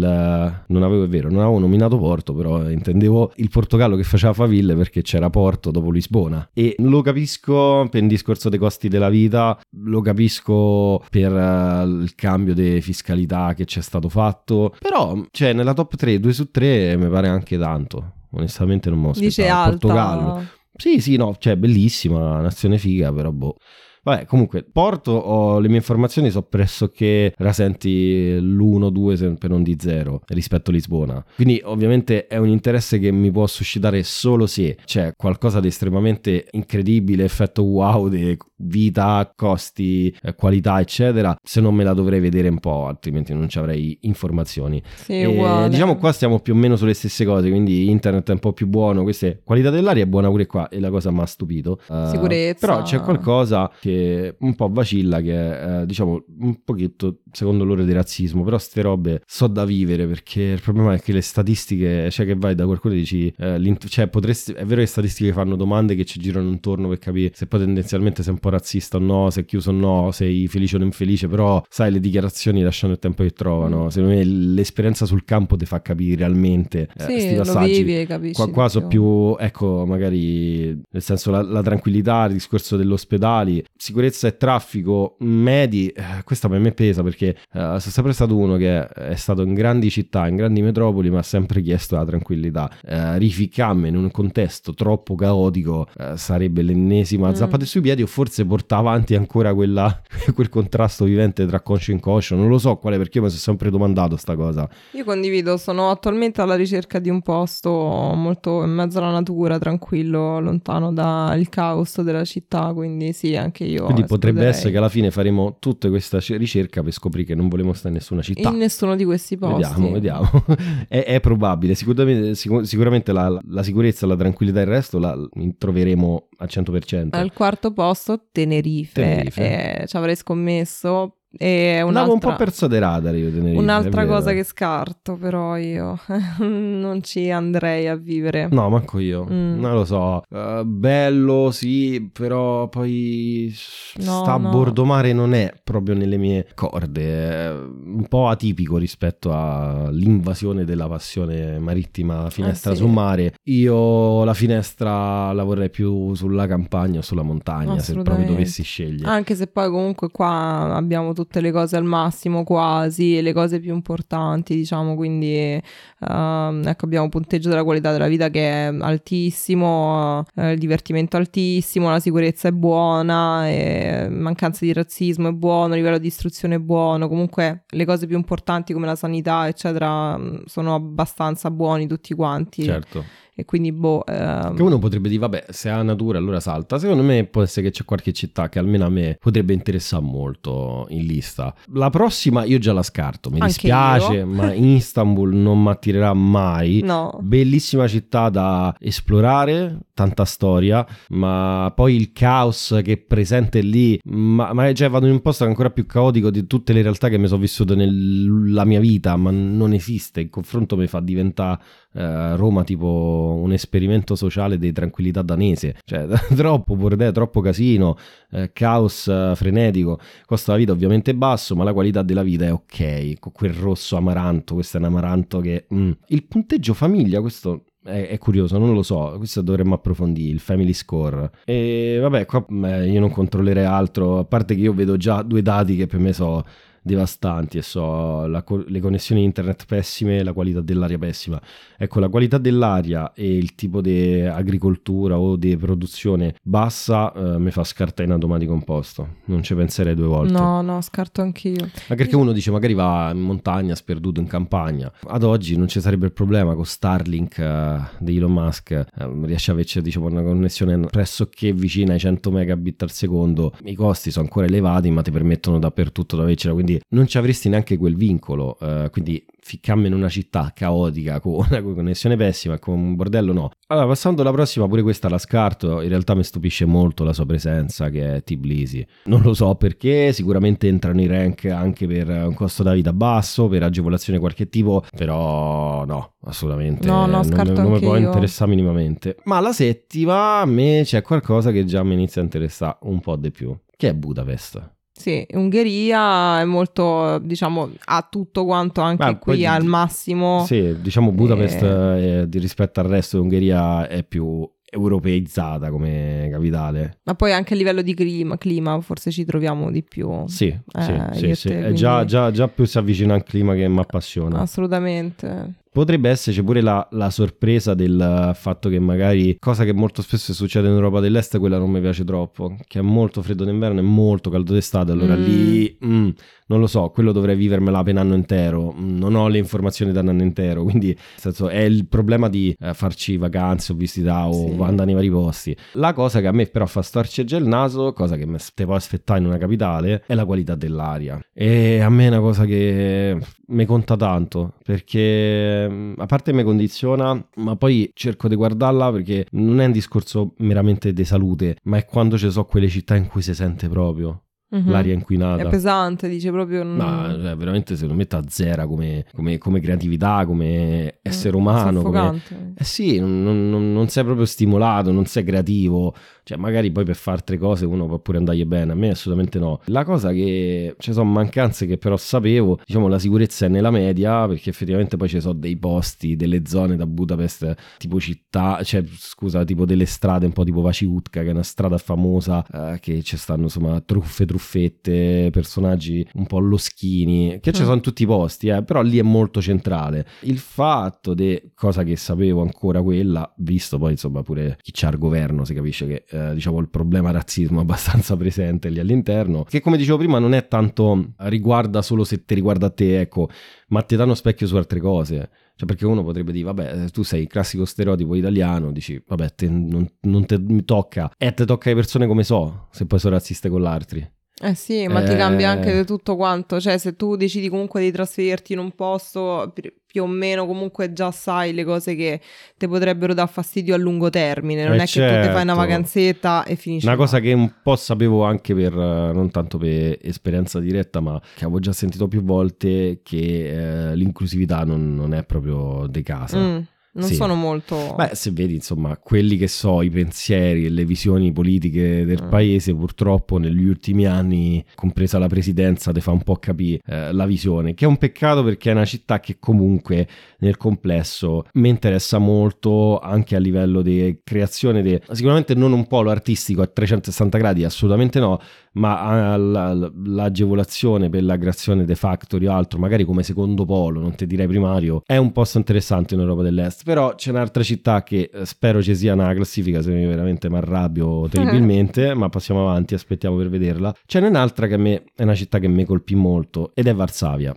Speaker 1: non avevo è vero, non avevo nominato Porto, però intendevo il Portogallo che faceva faville perché c'era Porto dopo Lisbona e lo capisco per il discorso dei costi della vita, lo capisco per eh, il cambio di fiscalità che c'è stato fatto, però cioè nella top 3, 2 su 3 mi pare anche tanto. Onestamente non me lo
Speaker 2: Dice alta.
Speaker 1: Portogallo. Sì, sì, no, cioè bellissima, nazione figa, però boh. Vabbè, comunque, Porto, ho, le mie informazioni sono pressoché rasenti l'1-2 per non di 0 rispetto a Lisbona. Quindi ovviamente è un interesse che mi può suscitare solo se c'è qualcosa di estremamente incredibile, effetto wow di vita, costi, eh, qualità, eccetera. Se non me la dovrei vedere un po', altrimenti non ci avrei informazioni.
Speaker 2: Sì,
Speaker 1: E,
Speaker 2: uguale.
Speaker 1: diciamo qua stiamo più o meno sulle stesse cose, quindi internet è un po' più buono, questa qualità dell'aria è buona pure qua e la cosa mi ha stupito. Eh,
Speaker 2: Sicurezza.
Speaker 1: Però c'è qualcosa che un po' vacilla che è eh, diciamo un pochetto secondo loro di razzismo, però ste robe so da vivere perché il problema è che le statistiche, cioè che vai da qualcuno e dici, eh, cioè potresti, è vero che le statistiche fanno domande che ci girano intorno per capire se poi tendenzialmente sei un po' razzista o no, se è chiuso o no, sei felice o non felice, però sai le dichiarazioni lasciano il tempo che trovano,
Speaker 2: Mm.
Speaker 1: secondo me l'esperienza sul campo ti fa capire realmente eh,
Speaker 2: Sì,
Speaker 1: passaggi.
Speaker 2: vivi capisci.
Speaker 1: Qua, qua so più, ecco, magari nel senso la, la tranquillità, il discorso degli ospedali, sicurezza e traffico medi, eh, questa per me pesa perché eh, sono sempre stato uno che è stato in grandi città, in grandi metropoli, ma ha sempre chiesto la tranquillità. Eh, rificcarmi in un contesto troppo caotico eh, sarebbe l'ennesima
Speaker 2: Mm.
Speaker 1: zappata sui piedi o forse porta avanti ancora quella, [LAUGHS] quel contrasto vivente tra conscio e inconscio, non lo so quale perché io mi sono sempre domandato sta cosa.
Speaker 2: Io condivido, sono attualmente alla ricerca di un posto molto in mezzo alla natura, tranquillo, lontano dal caos della città, quindi sì, anche io.
Speaker 1: Quindi potrebbe
Speaker 2: esploderei.
Speaker 1: essere che alla fine faremo tutta questa ricerca per scoprire che non volevo stare in nessuna città.
Speaker 2: In nessuno di questi posti.
Speaker 1: Vediamo, vediamo. [LAUGHS] è, è probabile. Sicuramente, sicu- sicuramente la, la sicurezza, la tranquillità e il resto la troveremo al 100%.
Speaker 2: Al quarto posto Tenerife,
Speaker 1: Tenerife.
Speaker 2: Eh, ci avrei scommesso. E un'altra,
Speaker 1: un po' perso dei radar io Tenerife,
Speaker 2: un'altra cosa che scarto, però io [LAUGHS] non ci andrei a vivere.
Speaker 1: No, manco io.
Speaker 2: Mm.
Speaker 1: Non lo so. Eh, bello, sì, però poi
Speaker 2: No,
Speaker 1: sta a
Speaker 2: no.
Speaker 1: bordomare non è proprio nelle mie corde. È un po' atipico rispetto all'invasione della passione marittima finestra
Speaker 2: Eh, sì.
Speaker 1: su mare. Io la finestra la vorrei più sulla campagna o sulla montagna, se proprio dovessi scegliere.
Speaker 2: Anche se poi comunque qua abbiamo tutte le cose al massimo quasi, le cose più importanti diciamo, quindi ehm, ecco abbiamo un punteggio della qualità della vita che è altissimo, eh, il divertimento altissimo, la sicurezza è buona, e mancanza di razzismo è buono, il livello di istruzione è buono, comunque le cose più importanti come la sanità eccetera mh, sono abbastanza buoni tutti quanti
Speaker 1: Certo.
Speaker 2: E quindi boh... ehm,
Speaker 1: Che uno potrebbe dire, vabbè, se ha natura allora salta. Secondo me può essere che c'è qualche città che almeno a me potrebbe interessare molto in lista. La prossima io già la scarto, mi
Speaker 2: Anche
Speaker 1: dispiace,
Speaker 2: io.
Speaker 1: ma Istanbul non mi attirerà mai.
Speaker 2: no.
Speaker 1: Bellissima città da esplorare, tanta storia, ma poi il caos che è presente lì, ma, ma cioè vado in un posto ancora più caotico di tutte le realtà che mi sono vissute nella mia vita, ma non esiste. Il confronto mi fa diventare eh, Roma tipo un esperimento sociale di tranquillità danese, cioè [LAUGHS] troppo bordè, troppo casino, eh, caos eh, frenetico, costo della vita ovviamente basso, ma la qualità della vita è ok, con quel rosso amaranto, questo è un amaranto che... mm. Il punteggio famiglia, questo è, è curioso, non lo so, questo dovremmo approfondire, il family score. E vabbè, qua io non controllerei altro, a parte che io vedo già due dati che per me sono devastanti e so la le connessioni internet pessime la qualità dell'aria pessima. Ecco, la qualità dell'aria e il tipo di agricoltura o di produzione bassa eh, mi fa scartare in automatico composto. Non ci penserei due volte.
Speaker 2: No, no, scarto anch'io.
Speaker 1: Anche perché uno dice magari va in montagna, sperduto in campagna. Ad oggi non ci sarebbe il problema con Starlink eh, di Elon Musk, eh, riesce a averci diciamo, una connessione pressoché vicina ai 100 megabit al secondo. I costi sono ancora elevati, ma ti permettono dappertutto di avercela, quindi non ci avresti neanche quel vincolo. eh, quindi ficcammi in una città caotica [LAUGHS] con una connessione pessima, con un bordello no. Allora, passando alla prossima, pure questa la scarto. In realtà mi stupisce molto la sua presenza, che è Tbilisi. Non lo so perché, sicuramente entrano i rank anche per un costo da vita basso, per agevolazione di qualche tipo, però no, assolutamente.
Speaker 2: No, no,
Speaker 1: non,
Speaker 2: scarto
Speaker 1: non mi
Speaker 2: anche
Speaker 1: può interessare minimamente. Ma la settima, a me c'è qualcosa che già mi inizia a interessare un po' di più, che è Budapest.
Speaker 2: Sì, Ungheria è molto, diciamo, ha tutto quanto anche
Speaker 1: Beh,
Speaker 2: qui al massimo.
Speaker 1: Sì, diciamo Budapest
Speaker 2: Eh.
Speaker 1: eh, di- rispetto al resto d'Ungheria è più europeizzata come capitale.
Speaker 2: Ma poi anche a livello di clima, clima forse ci troviamo di più.
Speaker 1: Sì,
Speaker 2: Eh,
Speaker 1: sì, sì,
Speaker 2: e
Speaker 1: sì.
Speaker 2: te,
Speaker 1: È
Speaker 2: quindi-
Speaker 1: già, già- già più si avvicina al clima che mi appassiona.
Speaker 2: Assolutamente.
Speaker 1: Potrebbe esserci pure la, la sorpresa del fatto che magari, cosa che molto spesso succede in Europa dell'Est, quella non mi piace troppo, che è molto freddo d'inverno e molto caldo d'estate, allora
Speaker 2: Mm.
Speaker 1: lì, mm, non lo so, quello dovrei vivermela per un anno intero, Mm, non ho le informazioni da un anno intero, [LAUGHS] quindi nel senso, è il problema di eh, farci vacanze o visita o
Speaker 2: Sì.
Speaker 1: andare nei vari posti. La cosa che a me però fa storcere il naso, cosa che mi te può aspettare in una capitale, è la qualità dell'aria. E a me è una cosa che mi conta tanto, perché mm, a parte mi condiziona, ma poi cerco di guardarla perché non è un discorso meramente di salute, ma è quando ci sono quelle città in cui si sente proprio
Speaker 2: Mhm.
Speaker 1: l'aria
Speaker 2: È
Speaker 1: inquinata.
Speaker 2: pesante, dice proprio. mm,
Speaker 1: No, cioè, veramente secondo me t'azzera come, come, come creatività, come essere umano. Come... Eh sì, non, non- non sei proprio stimolato, non sei creativo. Cioè, magari poi per fare altre cose uno può pure andargli bene. A me assolutamente no. La cosa che ci sono mancanze che però sapevo, diciamo, la sicurezza è nella media, perché effettivamente poi ci sono dei posti, delle zone da Budapest, tipo città, cioè, scusa, tipo delle strade, un po' tipo Vaciutka, che è una strada famosa, eh, che ci stanno, insomma, truffe, truffette, personaggi un po' loschini, che ci
Speaker 2: Mm.
Speaker 1: sono in tutti i posti, eh, però lì è molto centrale. Il fatto di, cosa che sapevo ancora quella, visto poi, insomma, pure chi c'ha il governo, si capisce che, eh, diciamo, il problema razzismo [LAUGHS] abbastanza presente lì all'interno, che come dicevo prima non è tanto riguarda solo se ti riguarda a te, ecco, ma ti danno specchio su altre cose. Cioè, perché uno potrebbe dire, vabbè, tu sei il classico stereotipo italiano, dici, vabbè, te, non, non te mi tocca. E te tocca le persone come so, se poi sono razziste con l'altri.
Speaker 2: Eh sì, ma ti cambia anche tutto quanto, cioè se tu decidi comunque di trasferirti in un posto più o meno comunque già sai le cose che ti potrebbero dar fastidio a lungo termine, non
Speaker 1: Eh,
Speaker 2: è che tu ti fai una
Speaker 1: certo.
Speaker 2: vacanzetta e finisci
Speaker 1: Una
Speaker 2: là.
Speaker 1: cosa che un po' sapevo anche per, eh, non tanto per esperienza diretta, ma che avevo già sentito più volte, che eh, l'inclusività non, non è proprio di casa.
Speaker 2: Mm, non
Speaker 1: Sì.
Speaker 2: sono molto...
Speaker 1: Beh, se vedi, insomma, quelli che so, i pensieri e le visioni politiche del
Speaker 2: Mm.
Speaker 1: paese, purtroppo negli ultimi anni, compresa la presidenza, ti fa un po' capire eh, la visione, che è un peccato perché è una città che comunque nel complesso mi interessa molto anche a livello di creazione, di, sicuramente non un polo artistico a 360 gradi, assolutamente no, ma l'agevolazione per la creazione dei factory o altro, magari come secondo polo, non ti direi primario, è un posto interessante in Europa dell'Est. Però c'è un'altra città che eh, spero ci sia nella classifica, se mi veramente mi arrabbio [LAUGHS] terribilmente, ma passiamo avanti, aspettiamo per vederla. Ce n'è un'altra che a me è una città che mi colpì molto ed è Varsavia.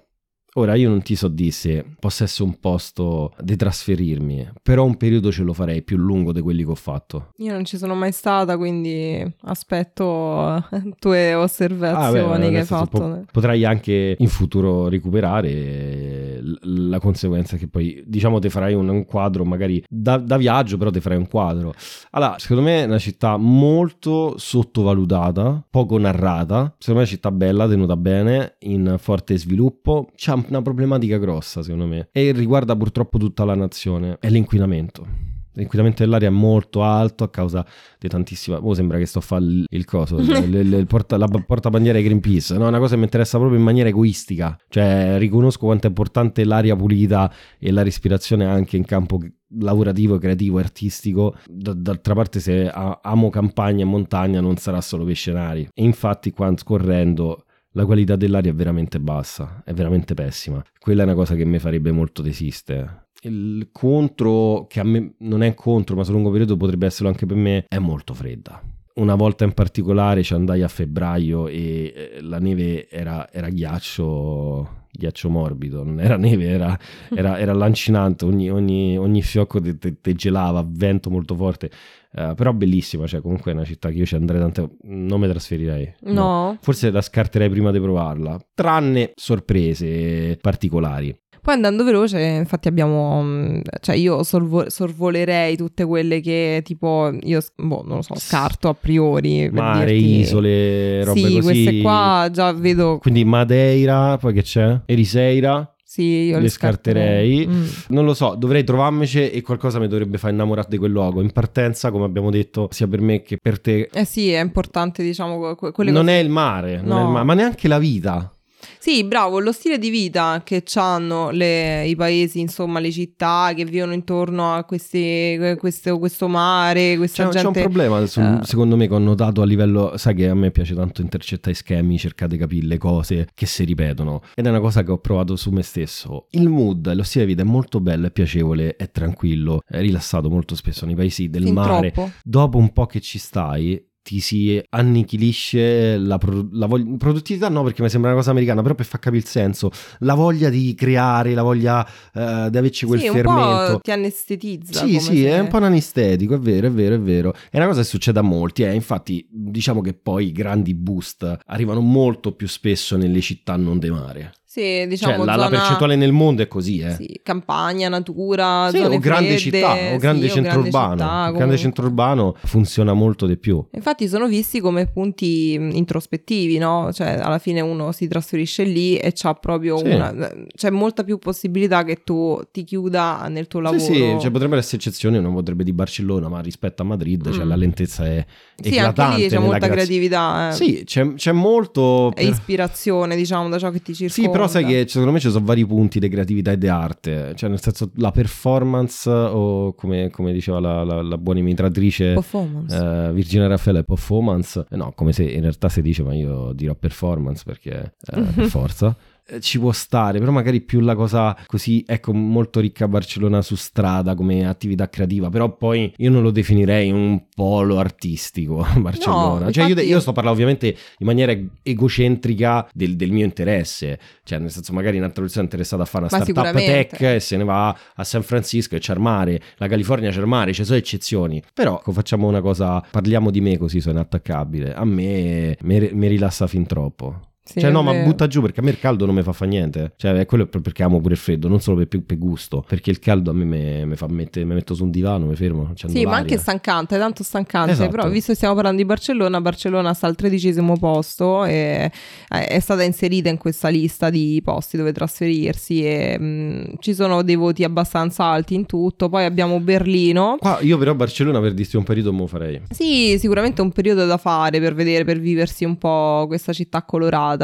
Speaker 1: Ora io non ti so dire se possa essere un posto di trasferirmi, però un periodo ce lo farei più lungo di quelli che ho fatto.
Speaker 2: Io non ci sono mai stata, quindi aspetto [LAUGHS] tue
Speaker 1: Ah,
Speaker 2: osservazioni
Speaker 1: beh,
Speaker 2: che hai fatto.
Speaker 1: po- potrai anche in futuro recuperare la conseguenza che poi diciamo ti farai un, un quadro magari da, da viaggio però ti farai un quadro allora secondo me è una città molto sottovalutata poco narrata secondo me è una città bella tenuta bene in forte sviluppo c'ha una problematica grossa secondo me e riguarda purtroppo tutta la nazione è l'inquinamento L'inquinamento dell'aria è molto alto a causa di tantissima. Oh, sembra che sto a fare il, coso, il- il porta, la portabandiera di Greenpeace. No, è una cosa che mi interessa proprio in maniera egoistica. Cioè, riconosco quanto è importante l'aria pulita e la respirazione anche in campo lavorativo, creativo artistico. D- d'altra parte, se amo campagna e montagna, non sarà solo per scenari. E infatti, qua scorrendo. La qualità dell'aria è veramente bassa, è veramente pessima. Quella è una cosa che mi farebbe molto desistere. Il contro, che a me non è contro, ma su lungo periodo potrebbe esserlo anche per me, è molto fredda. Una volta in particolare ci andai a febbraio e eh, la neve era, era ghiaccio, ghiaccio morbido, non era neve, era, era, era lancinante, ogni, ogni, ogni fiocco te, te- te gelava, vento molto forte, Eh, però bellissima, cioè comunque è una città che io ci andrei tante, non mi trasferirei.
Speaker 2: No.
Speaker 1: Forse la scarterei prima di provarla, tranne sorprese particolari.
Speaker 2: Poi andando veloce, infatti abbiamo, mm, cioè io sorvo- sorvolerei tutte quelle che tipo, io boh, non lo so, scarto a priori.
Speaker 1: Mare,
Speaker 2: dirti-
Speaker 1: isole, robe
Speaker 2: Sì,
Speaker 1: così.
Speaker 2: queste qua già vedo,
Speaker 1: Quindi Madeira, poi che c'è? Eriseira,
Speaker 2: sì, io
Speaker 1: le
Speaker 2: le,
Speaker 1: scarterei.
Speaker 2: Mm.
Speaker 1: non lo so, dovrei trovarmici e qualcosa mi dovrebbe far innamorare di quel luogo. In partenza, come abbiamo detto, sia per me che per te.
Speaker 2: Eh sì, è importante, diciamo, que- quelle
Speaker 1: non
Speaker 2: cose-
Speaker 1: è mare, non
Speaker 2: No.
Speaker 1: è il mare, ma neanche la vita.
Speaker 2: Sì, bravo, lo stile di vita che hanno i paesi, insomma, le città che vivono intorno a questi, questo, questo mare, questa
Speaker 1: C'è, c'è un
Speaker 2: gente...
Speaker 1: problema,
Speaker 2: eh.
Speaker 1: secondo me, che ho notato a livello. Sai che a me piace tanto intercettare i schemi, cercare di capire le cose che si ripetono. Ed è una cosa che ho provato su me stesso. Il mood, lo stile di vita è molto bello, è piacevole, è tranquillo, è rilassato molto spesso nei paesi del
Speaker 2: Fin
Speaker 1: mare.
Speaker 2: troppo.
Speaker 1: Dopo un po' che ci stai. Ti si annichilisce la, pro- la voglia, produttività, no, perché mi sembra una cosa americana, però per far capire il senso, la voglia di creare, la voglia eh, di averci quel
Speaker 2: sì,
Speaker 1: fermento.
Speaker 2: ti anestetizza.
Speaker 1: Sì, sì,
Speaker 2: se-
Speaker 1: è un po' un anestetico, è vero, è vero, è vero. È una cosa che succede a molti, eh. infatti diciamo che poi i grandi boost arrivano molto più spesso nelle città non de mare.
Speaker 2: Sì, diciamo
Speaker 1: cioè la, la
Speaker 2: zona-
Speaker 1: percentuale nel mondo è così, eh.
Speaker 2: Sì, campagna, natura,
Speaker 1: Sì, o grande
Speaker 2: fredde,
Speaker 1: città, o grande
Speaker 2: sì,
Speaker 1: centro urbano.
Speaker 2: città,
Speaker 1: grande centro urbano funziona molto di più.
Speaker 2: Infatti sono visti come punti mh, introspettivi, no? Cioè alla fine uno si trasferisce lì e c'ha proprio
Speaker 1: Sì.
Speaker 2: una... c'è molta più possibilità che tu ti chiuda nel tuo lavoro.
Speaker 1: Sì, sì, cioè potrebbero essere eccezioni, non potrebbe di Barcellona, ma rispetto a Madrid, cioè
Speaker 2: Mm.
Speaker 1: la lentezza è
Speaker 2: Sì, anche
Speaker 1: eclatante
Speaker 2: lì c'è molta
Speaker 1: grazia-
Speaker 2: creatività. eh.
Speaker 1: Sì, c'è, c'è molto...
Speaker 2: E ispirazione, diciamo, da ciò che ti circonda.
Speaker 1: Sì, però sai che secondo me ci sono vari punti di creatività e di arte, cioè nel senso la performance o come, come diceva la, la, la buona imitatrice
Speaker 2: Performance.
Speaker 1: eh, Virginia Raffaele, performance, Eh, no, come se in realtà si dice, ma io dirò performance perché eh, per [LAUGHS] forza. Eh, ci può stare, però magari più la cosa così, ecco, molto ricca a Barcellona su strada come attività creativa, però poi io non lo definirei un polo artistico a [LAUGHS] Barcellona.
Speaker 2: No,
Speaker 1: cioè io, io sto parlando ovviamente in maniera egocentrica del, del mio interesse, cioè nel senso magari un'altra persona è interessata a fare una
Speaker 2: Ma
Speaker 1: startup tech e se ne va a San Francisco e c'è il mare, la California c'è il mare, ci sono eccezioni, però ecco, facciamo una cosa, parliamo di me così sono inattaccabile, a me mi rilassa fin troppo.
Speaker 2: Sì,
Speaker 1: cioè,
Speaker 2: è
Speaker 1: no, ma butta giù perché a me il caldo non mi fa fa niente. Cioè, è quello è perché amo pure il freddo, non solo per, per gusto. Perché il caldo a me mi, mi fa mettere, mi metto su un divano, mi fermo.
Speaker 2: Sì, ma
Speaker 1: l'aria.
Speaker 2: anche stancante, tanto stancante.
Speaker 1: Esatto.
Speaker 2: Però, visto che stiamo parlando di Barcellona, Barcellona sta al tredicesimo posto e eh, è stata inserita in questa lista di posti dove trasferirsi. E mh, ci sono dei voti abbastanza alti in tutto. Poi abbiamo Berlino.
Speaker 1: Qua io però Barcellona per dirti un periodo me lo farei.
Speaker 2: Sì, sicuramente è un periodo da fare per vedere, per viversi un po' questa città colorata,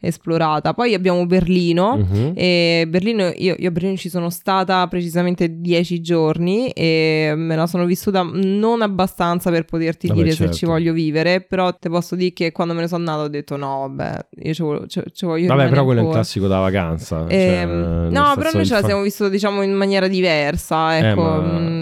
Speaker 2: esplorata. Poi abbiamo Berlino.
Speaker 1: Mhm.
Speaker 2: E Berlino, io, io a Berlino ci sono stata precisamente dieci giorni e me la sono vissuta non abbastanza per poterti
Speaker 1: Vabbè,
Speaker 2: dire se
Speaker 1: certo.
Speaker 2: ci voglio vivere, però ti posso dire che quando me ne sono andata ho detto no, vabbè, io ci voglio, ci, ci voglio
Speaker 1: Vabbè, però quello è un classico da vacanza. cioè,
Speaker 2: Ehm, no, però noi ce la
Speaker 1: fa-
Speaker 2: siamo vissuta diciamo in maniera diversa,
Speaker 1: Eh,
Speaker 2: ecco,
Speaker 1: ma-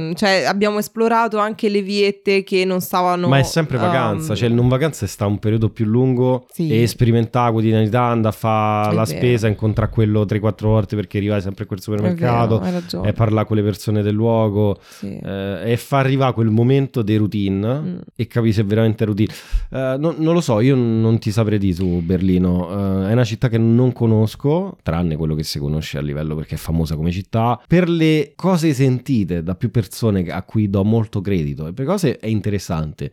Speaker 2: mm, cioè abbiamo esplorato anche le viette che non stavano...
Speaker 1: Ma è sempre vacanza,
Speaker 2: um,
Speaker 1: cioè il non vacanza sta un periodo più lungo
Speaker 2: Sì.
Speaker 1: e sperimentare quotidianità, andare a fare
Speaker 2: È
Speaker 1: la
Speaker 2: vero.
Speaker 1: spesa, incontrare quello 3-4 volte perché arrivai sempre a quel
Speaker 2: è
Speaker 1: supermercato
Speaker 2: vero, hai ragione.
Speaker 1: e parlare con le persone del luogo.
Speaker 2: Sì.
Speaker 1: eh, e fa arrivare quel momento di routine
Speaker 2: Mm.
Speaker 1: e capire se è veramente routine. Eh, non, non lo so, io non ti saprei dire su Berlino. Eh, è una città che non conosco, tranne quello che si conosce a livello perché è famosa come città. Per le cose sentite da più persone a cui do molto credito e per cose è interessante.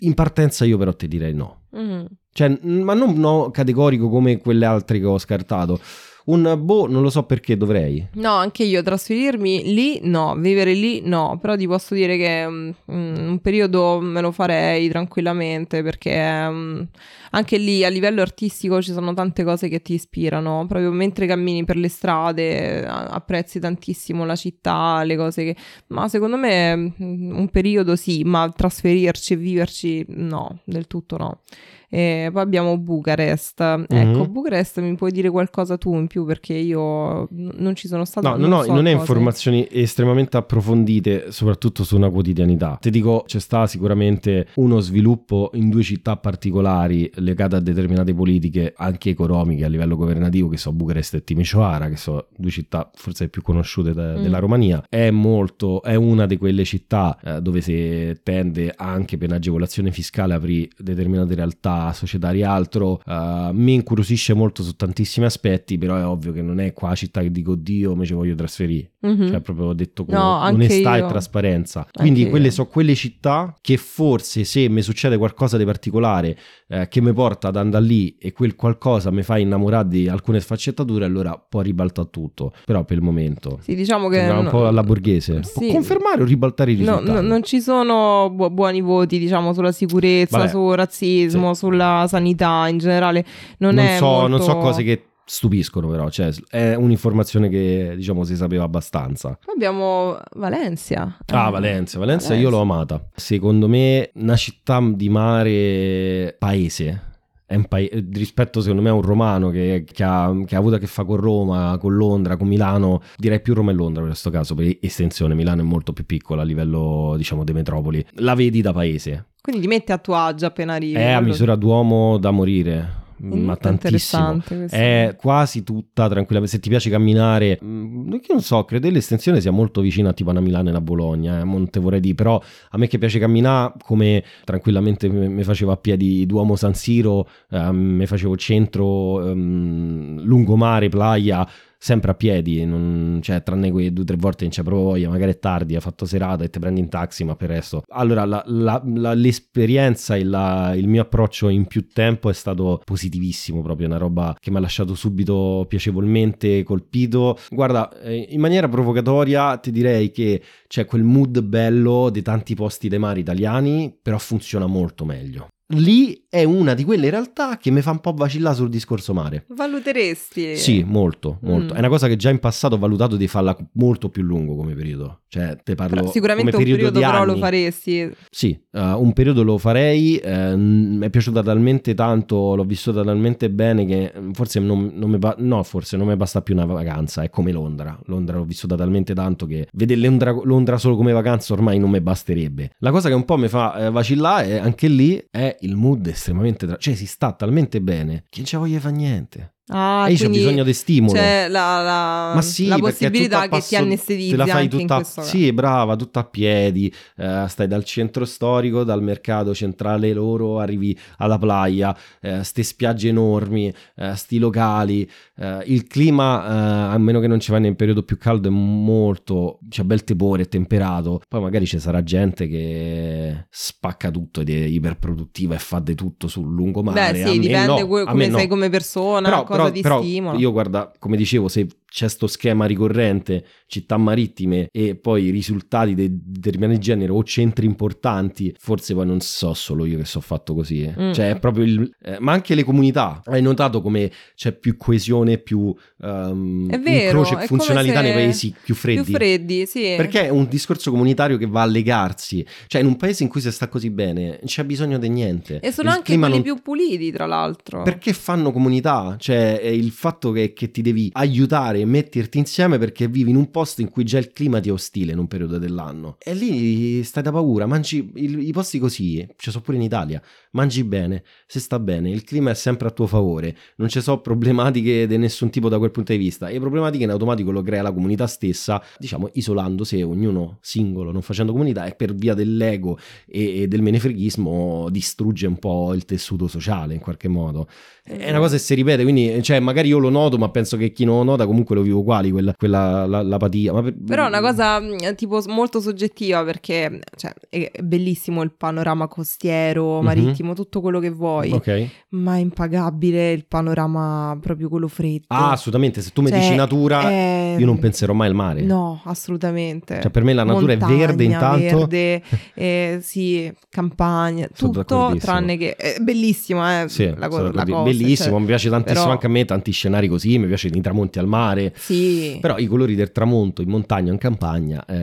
Speaker 1: In partenza io però ti direi no.
Speaker 2: Mhm.
Speaker 1: Cioè, ma non no categorico come quelle altre che ho scartato. Un boh, non lo so perché dovrei.
Speaker 2: No, anche io trasferirmi lì no, vivere lì no, però ti posso dire che mm, un periodo me lo farei tranquillamente perché mm, anche lì a livello artistico ci sono tante cose che ti ispirano, proprio mentre cammini per le strade apprezzi tantissimo la città, le cose che... Ma secondo me mm, un periodo sì, ma trasferirci e viverci no, del tutto no. E poi abbiamo Bucarest. Ecco,
Speaker 1: Mhm.
Speaker 2: Bucarest mi puoi dire qualcosa tu in più perché io non ci sono stata.
Speaker 1: No, no, no,
Speaker 2: so
Speaker 1: non è
Speaker 2: cose.
Speaker 1: informazioni estremamente approfondite, soprattutto su una quotidianità. Ti dico, c'è sta sicuramente uno sviluppo in due città particolari legate a determinate politiche, anche economiche a livello governativo, che so Bucarest e Timisoara, che sono due città forse più conosciute de-
Speaker 2: Mm.
Speaker 1: della Romania. È molto, è una di quelle città eh, dove si tende anche per un'agevolazione fiscale a aprire determinate realtà societarie e altro. Eh, mi incuriosisce molto su tantissimi aspetti, però è ovvio che non è qua città che dico, Dio, me ci voglio trasferire.
Speaker 2: Mhm.
Speaker 1: Cioè, proprio detto con
Speaker 2: No,
Speaker 1: onestà
Speaker 2: io.
Speaker 1: e trasparenza. Quindi
Speaker 2: Anche
Speaker 1: quelle
Speaker 2: io.
Speaker 1: sono quelle città che forse se mi succede qualcosa di particolare eh, che mi porta ad andare lì e quel qualcosa mi fa innamorare di alcune sfaccettature, allora può ribaltare tutto. Però per il momento
Speaker 2: Sì, diciamo che.
Speaker 1: sembra un
Speaker 2: no-
Speaker 1: po' alla borghese.
Speaker 2: Sì.
Speaker 1: Può confermare o ribaltare i
Speaker 2: No,
Speaker 1: risultati?
Speaker 2: no, non ci sono bu- buoni voti, diciamo, sulla sicurezza,
Speaker 1: Vabbè,
Speaker 2: sul razzismo, sulla sanità in generale. Non,
Speaker 1: non,
Speaker 2: è
Speaker 1: so,
Speaker 2: molto...
Speaker 1: non so cose che stupiscono però, cioè è un'informazione che diciamo si sapeva abbastanza.
Speaker 2: Poi abbiamo Valencia.
Speaker 1: Ah,
Speaker 2: Eh,
Speaker 1: Valencia, Valencia io l'ho amata. Secondo me una città di mare paese. È un pae- rispetto secondo me a un romano che, che ha, che ha avuto a che fare con Roma, con Londra, con Milano, direi più Roma e Londra in questo caso, per estensione Milano è molto più piccola a livello diciamo di metropoli. La vedi da paese,
Speaker 2: Quindi ti metti a tuo agio appena arrivi.
Speaker 1: è a
Speaker 2: quello-
Speaker 1: misura d'uomo da morire,
Speaker 2: Mm,
Speaker 1: ma tantissimo. È quasi tutta tranquilla. Se ti piace camminare, mm, io non so, credo che l'estensione sia molto vicina tipo a Milano e una Bologna, eh, non te vorrei dire, però a me che piace camminare, come tranquillamente mi mi facevo a piedi Duomo San Siro, eh, mi facevo centro, ehm, lungomare, playa, sempre a piedi, non- cioè tranne quelle due o tre volte non c'è proprio voglia, magari è tardi, hai fatto serata e ti prendi in taxi, ma per il resto. Allora, la- la- la- l'esperienza e il mio approccio in più tempo è stato positivissimo, proprio una roba che mi ha lasciato subito piacevolmente colpito. Guarda, eh, in maniera provocatoria ti direi che c'è quel mood bello di tanti posti dei mari italiani, però funziona molto meglio. Lì è una di quelle realtà che mi fa un po' vacillare sul discorso mare.
Speaker 2: Valuteresti?
Speaker 1: Sì, molto, molto.
Speaker 2: Mm.
Speaker 1: È una cosa che già in passato ho valutato di farla molto più lungo come periodo. Cioè, te parlo
Speaker 2: Però sicuramente un periodo
Speaker 1: di
Speaker 2: però lo
Speaker 1: anni.
Speaker 2: faresti.
Speaker 1: Sì, eh, un periodo lo farei, eh, mi è piaciuta talmente tanto, l'ho vissuta talmente bene che mm, forse non, non mi ba- no, forse non mi basta più una vacanza, è come Londra. Londra l'ho vissuta talmente tanto che vedere Londra, Londra solo come vacanza ormai non mi basterebbe. La cosa che un po' mi fa eh, vacillare è anche lì è il mood estremamente... Tra- cioè si sta talmente bene che non ci voglia fare niente.
Speaker 2: Ah,
Speaker 1: e io ho bisogno di stimolo.
Speaker 2: C'è la, la-
Speaker 1: Ma sì,
Speaker 2: la possibilità
Speaker 1: a
Speaker 2: che ti anestetizzi
Speaker 1: te la fai tutta, sì, brava, tutta a piedi, eh, stai dal centro storico, dal mercato centrale loro, arrivi alla playa, eh, ste spiagge enormi, eh, sti locali, eh, il clima, eh, a meno che non ci vai nel periodo più caldo, è molto, c'è bel tepore, è temperato, poi magari ci sarà gente che spacca tutto ed è iperproduttiva e fa di tutto sul lungomare.
Speaker 2: Beh,
Speaker 1: A
Speaker 2: sì,
Speaker 1: me
Speaker 2: dipende
Speaker 1: no, a
Speaker 2: come
Speaker 1: me no.
Speaker 2: sei come persona,
Speaker 1: Però,
Speaker 2: cosa
Speaker 1: però-
Speaker 2: ti
Speaker 1: però
Speaker 2: stimola.
Speaker 1: io guarda, come dicevo, se c'è sto schema ricorrente, città marittime e poi i risultati di determinati generi o centri importanti, forse poi non so solo io che so fatto così. eh.
Speaker 2: Mm.
Speaker 1: Cioè, è proprio il. eh, ma anche le comunità. Hai notato come c'è più coesione, più um,
Speaker 2: È vero,
Speaker 1: incrocio e funzionalità nei paesi più freddi.
Speaker 2: Più freddi, sì.
Speaker 1: Perché è un discorso comunitario che va a legarsi. Cioè, in un paese in cui si sta così bene, non c'è bisogno di niente.
Speaker 2: E sono
Speaker 1: Il
Speaker 2: anche quelli
Speaker 1: non-
Speaker 2: più puliti, tra l'altro.
Speaker 1: perché fanno comunità? Cioè, il fatto che, che ti devi aiutare e metterti insieme perché vivi in un posto in cui già il clima ti è ostile in un periodo dell'anno. E lì stai da paura, mangi il- i posti così, ci sono pure in Italia, mangi bene, se sta bene, il clima è sempre a tuo favore, non ci sono problematiche di nessun tipo da quel punto di vista. E le problematiche in automatico lo crea la comunità stessa, diciamo isolandosi, ognuno singolo, non facendo comunità, e per via dell'ego e, e del menefreghismo distrugge un po' il tessuto sociale in qualche modo. È una cosa che si ripete, quindi cioè, magari io lo noto, ma penso che chi non lo nota comunque lo vivo uguali, quella, quella la- l'apatia. Ma per-
Speaker 2: Però è una cosa mh, tipo molto soggettiva perché cioè, è è bellissimo il panorama costiero,
Speaker 1: Mhm.
Speaker 2: marittimo, tutto quello che vuoi,
Speaker 1: Ok.
Speaker 2: ma è impagabile il panorama proprio quello freddo.
Speaker 1: Ah, assolutamente, se tu mi
Speaker 2: Cioè,
Speaker 1: dici natura,
Speaker 2: è-
Speaker 1: io non penserò mai al mare.
Speaker 2: No, assolutamente.
Speaker 1: Cioè, per me la natura è
Speaker 2: Montagna,
Speaker 1: verde intanto.
Speaker 2: verde, [LAUGHS] eh, sì, campagna,
Speaker 1: Sono
Speaker 2: tutto tranne che è bellissimo, eh,
Speaker 1: Sì,
Speaker 2: la, co- la cosa,
Speaker 1: bellissimo,
Speaker 2: cioè,
Speaker 1: mi piace tantissimo
Speaker 2: però-
Speaker 1: anche a me, tanti scenari così, mi piacciono i tramonti al mare.
Speaker 2: Sì.
Speaker 1: Però i colori del tramonto in montagna in campagna, eh,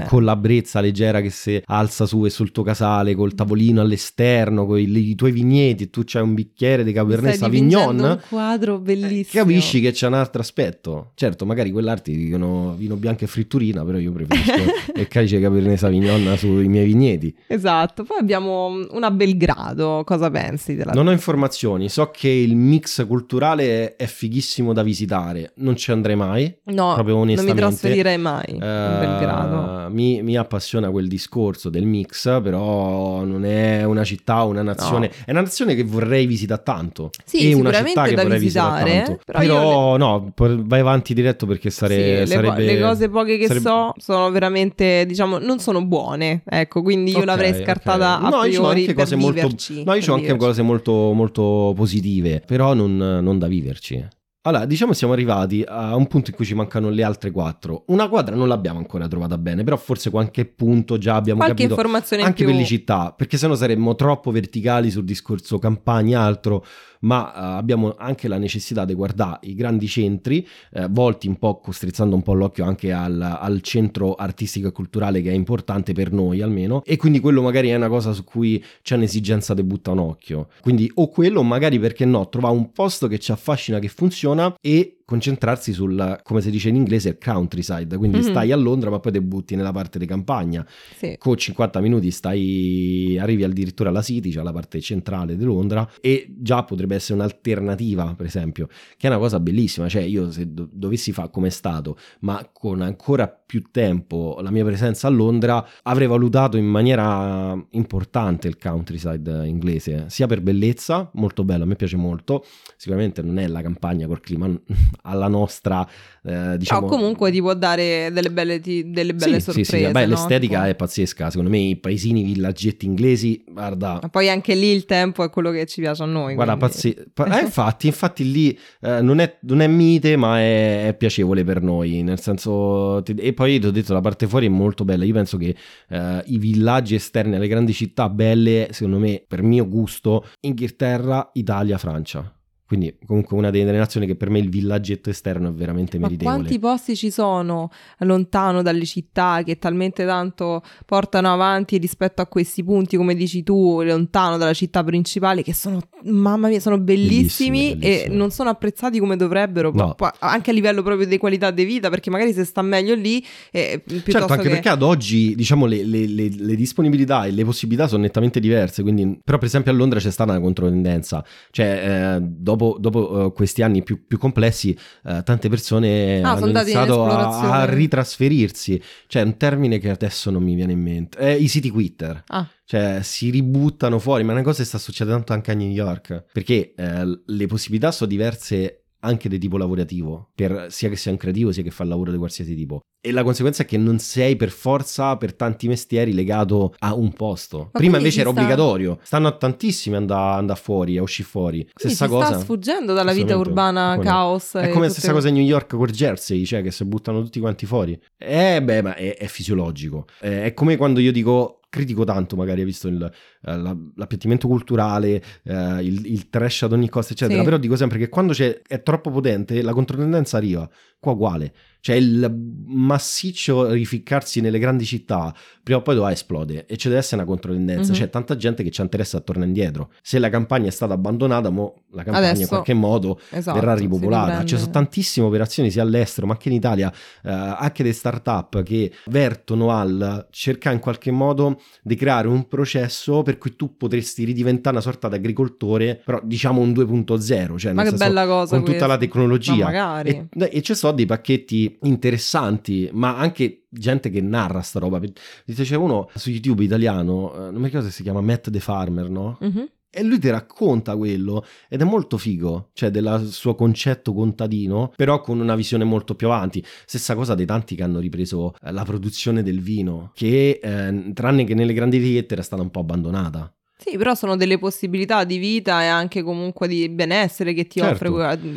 Speaker 2: Eh.
Speaker 1: con la brezza leggera che si alza su e sul tuo casale, col tavolino all'esterno, con i, i tuoi vigneti, tu c'hai un bicchiere di Cabernet Sauvignon.
Speaker 2: un quadro bellissimo.
Speaker 1: Capisci che c'è un altro aspetto. Certo, magari quell'arte dicono vino bianco e fritturina, però io preferisco [LAUGHS] il calice Cabernet Sauvignon sui miei vigneti.
Speaker 2: Esatto, poi abbiamo una Belgrado, cosa pensi della
Speaker 1: Non ho informazioni, so che il mix culturale è fighissimo da visitare, non ci andrei mai.
Speaker 2: No,
Speaker 1: proprio
Speaker 2: non
Speaker 1: onestamente.
Speaker 2: Trasferirei mai in
Speaker 1: Eh,
Speaker 2: Belgrado.
Speaker 1: mi, mi appassiona quel discorso del mix, però non è una città, una nazione.
Speaker 2: No.
Speaker 1: È una nazione che vorrei visitare tanto.
Speaker 2: Sì,
Speaker 1: e una città che vorrei visitare
Speaker 2: visitare,
Speaker 1: tanto.
Speaker 2: però
Speaker 1: Però,
Speaker 2: io
Speaker 1: no, vai avanti diretto perché
Speaker 2: Sì,
Speaker 1: sare-
Speaker 2: le, po-
Speaker 1: sarebbe.
Speaker 2: le cose poche che
Speaker 1: sarebbe-
Speaker 2: so sono veramente, diciamo, non sono buone. Ecco, quindi io
Speaker 1: Ok,
Speaker 2: l'avrei scartata a
Speaker 1: No, io
Speaker 2: priori
Speaker 1: anche
Speaker 2: per
Speaker 1: molto-
Speaker 2: viverci.
Speaker 1: No, io ho anche
Speaker 2: viverci.
Speaker 1: cose molto, molto positive, però non, non da viverci. Allora, diciamo siamo arrivati a un punto in cui ci mancano le altre quattro. Una quadra non l'abbiamo ancora trovata bene, però forse qualche punto già abbiamo
Speaker 2: Qualche
Speaker 1: capito.
Speaker 2: informazione in
Speaker 1: Anche
Speaker 2: più.
Speaker 1: per le città, perché sennò saremmo troppo verticali sul discorso campagna e altro, ma eh, abbiamo anche la necessità di guardare i grandi centri, eh, volti un po', strizzando un po' l'occhio anche al, al centro artistico e culturale che è importante per noi almeno, e quindi quello magari è una cosa su cui c'è un'esigenza di butta un occhio. Quindi o quello, magari perché no, trovare un posto che ci affascina, che funziona e concentrarsi sul, come si dice in inglese, il countryside, quindi
Speaker 2: Mhm.
Speaker 1: stai a Londra ma poi ti butti nella parte di campagna
Speaker 2: Sì.
Speaker 1: con 50 minuti stai arrivi addirittura alla City, cioè la parte centrale di Londra e già potrebbe essere un'alternativa per esempio che è una cosa bellissima cioè io se do- dovessi fare come è stato ma con ancora più tempo la mia presenza a Londra avrei valutato in maniera importante il countryside inglese sia per bellezza molto bello a me piace molto sicuramente non è la campagna col clima [LAUGHS] alla nostra eh, diciamo...
Speaker 2: No, comunque ti può dare delle belle, ti, delle belle
Speaker 1: sì,
Speaker 2: sorprese.
Speaker 1: Sì, sì, beh,
Speaker 2: no?
Speaker 1: l'estetica
Speaker 2: tipo...
Speaker 1: è pazzesca, secondo me i paesini, i villaggetti inglesi, guarda...
Speaker 2: Ma poi anche lì il tempo è quello che ci piace a noi.
Speaker 1: Guarda,
Speaker 2: quindi...
Speaker 1: pazzi... [LAUGHS] eh, infatti, infatti lì eh, non, è, non, è, mite, ma è, è, piacevole per noi, nel senso... E poi ti ho detto, la parte fuori è molto bella, io penso che eh, i villaggi esterni alle grandi città belle, secondo me, per mio gusto, Inghilterra, Italia, Francia. Quindi comunque una delle nazioni che per me il villaggetto esterno è veramente
Speaker 2: Ma
Speaker 1: meritevole.
Speaker 2: quanti posti ci sono lontano dalle città che talmente tanto portano avanti rispetto a questi punti, come dici tu, lontano dalla città principale, che sono, mamma mia, sono bellissimi,
Speaker 1: bellissimi, bellissimi.
Speaker 2: e non sono apprezzati come dovrebbero,
Speaker 1: No.
Speaker 2: anche a livello proprio di qualità di vita, perché magari se sta meglio lì, eh,
Speaker 1: Certo, anche
Speaker 2: che...
Speaker 1: perché ad oggi diciamo le, le- le- le disponibilità e le possibilità sono nettamente diverse, quindi, però per esempio a Londra c'è stata una controtendenza, cioè eh, dopo, dopo, eh, questi anni più, più complessi eh, tante persone
Speaker 2: Ah,
Speaker 1: hanno
Speaker 2: in
Speaker 1: iniziato a, a ritrasferirsi, cioè un termine che adesso non mi viene in mente, eh, i city quitter.
Speaker 2: Ah,
Speaker 1: Cioè, si ributtano fuori, ma è una cosa che sta succedendo tanto anche a New York. Perché eh, le possibilità sono diverse anche di tipo lavorativo, per, sia che sia un creativo sia che fa il lavoro di qualsiasi tipo. E la conseguenza è che non sei per forza, per tanti mestieri, legato a un posto.
Speaker 2: Ma
Speaker 1: Prima invece era
Speaker 2: sta-
Speaker 1: obbligatorio. Stanno a tantissimi andare andare fuori, a uscire fuori. Stessa cosa.
Speaker 2: sta sfuggendo dalla vita urbana,
Speaker 1: Come
Speaker 2: caos.
Speaker 1: È come la stessa cosa in New York con Jersey, cioè che si buttano tutti quanti fuori. Eh, beh, ma è, è fisiologico. Eh, è come quando io dico. Critico tanto, magari hai visto il, la- l'appiattimento culturale, eh, il, il trash ad ogni costo, eccetera.
Speaker 2: Sì.
Speaker 1: Però dico sempre che quando c'è, è troppo potente, la controtendenza arriva. Qua uguale. Cioè il massiccio rificcarsi nelle grandi città, prima o poi dove esplode e ci deve essere una controtendenza.
Speaker 2: Mhm.
Speaker 1: C'è tanta gente che ci interessa a tornare indietro. Se la campagna è stata abbandonata, mo la campagna in
Speaker 2: Adesso-
Speaker 1: qualche modo
Speaker 2: Esatto,
Speaker 1: verrà ripopolata. Ci sono tantissime operazioni sia all'estero ma anche in Italia, eh, anche delle start-up che vertono al cercare in qualche modo di creare un processo per cui tu potresti ridiventare una sorta di agricoltore, però diciamo un 2.0, cioè
Speaker 2: Ma che
Speaker 1: senso,
Speaker 2: bella cosa
Speaker 1: con tutta
Speaker 2: questa.
Speaker 1: la tecnologia. E, e ci sono dei pacchetti interessanti, ma anche gente che narra sta roba. C'è uno su YouTube italiano, eh, non mi ricordo se si chiama Matt the Farmer, no?
Speaker 2: Mhm.
Speaker 1: E lui ti racconta quello ed è molto figo, cioè del suo concetto contadino, però con una visione molto più avanti. Stessa cosa dei tanti che hanno ripreso eh, la produzione del vino, che eh, tranne che nelle grandi etichette era stata un po' abbandonata.
Speaker 2: Sì, però sono delle possibilità di vita e anche comunque di benessere che ti
Speaker 1: Certo.
Speaker 2: offre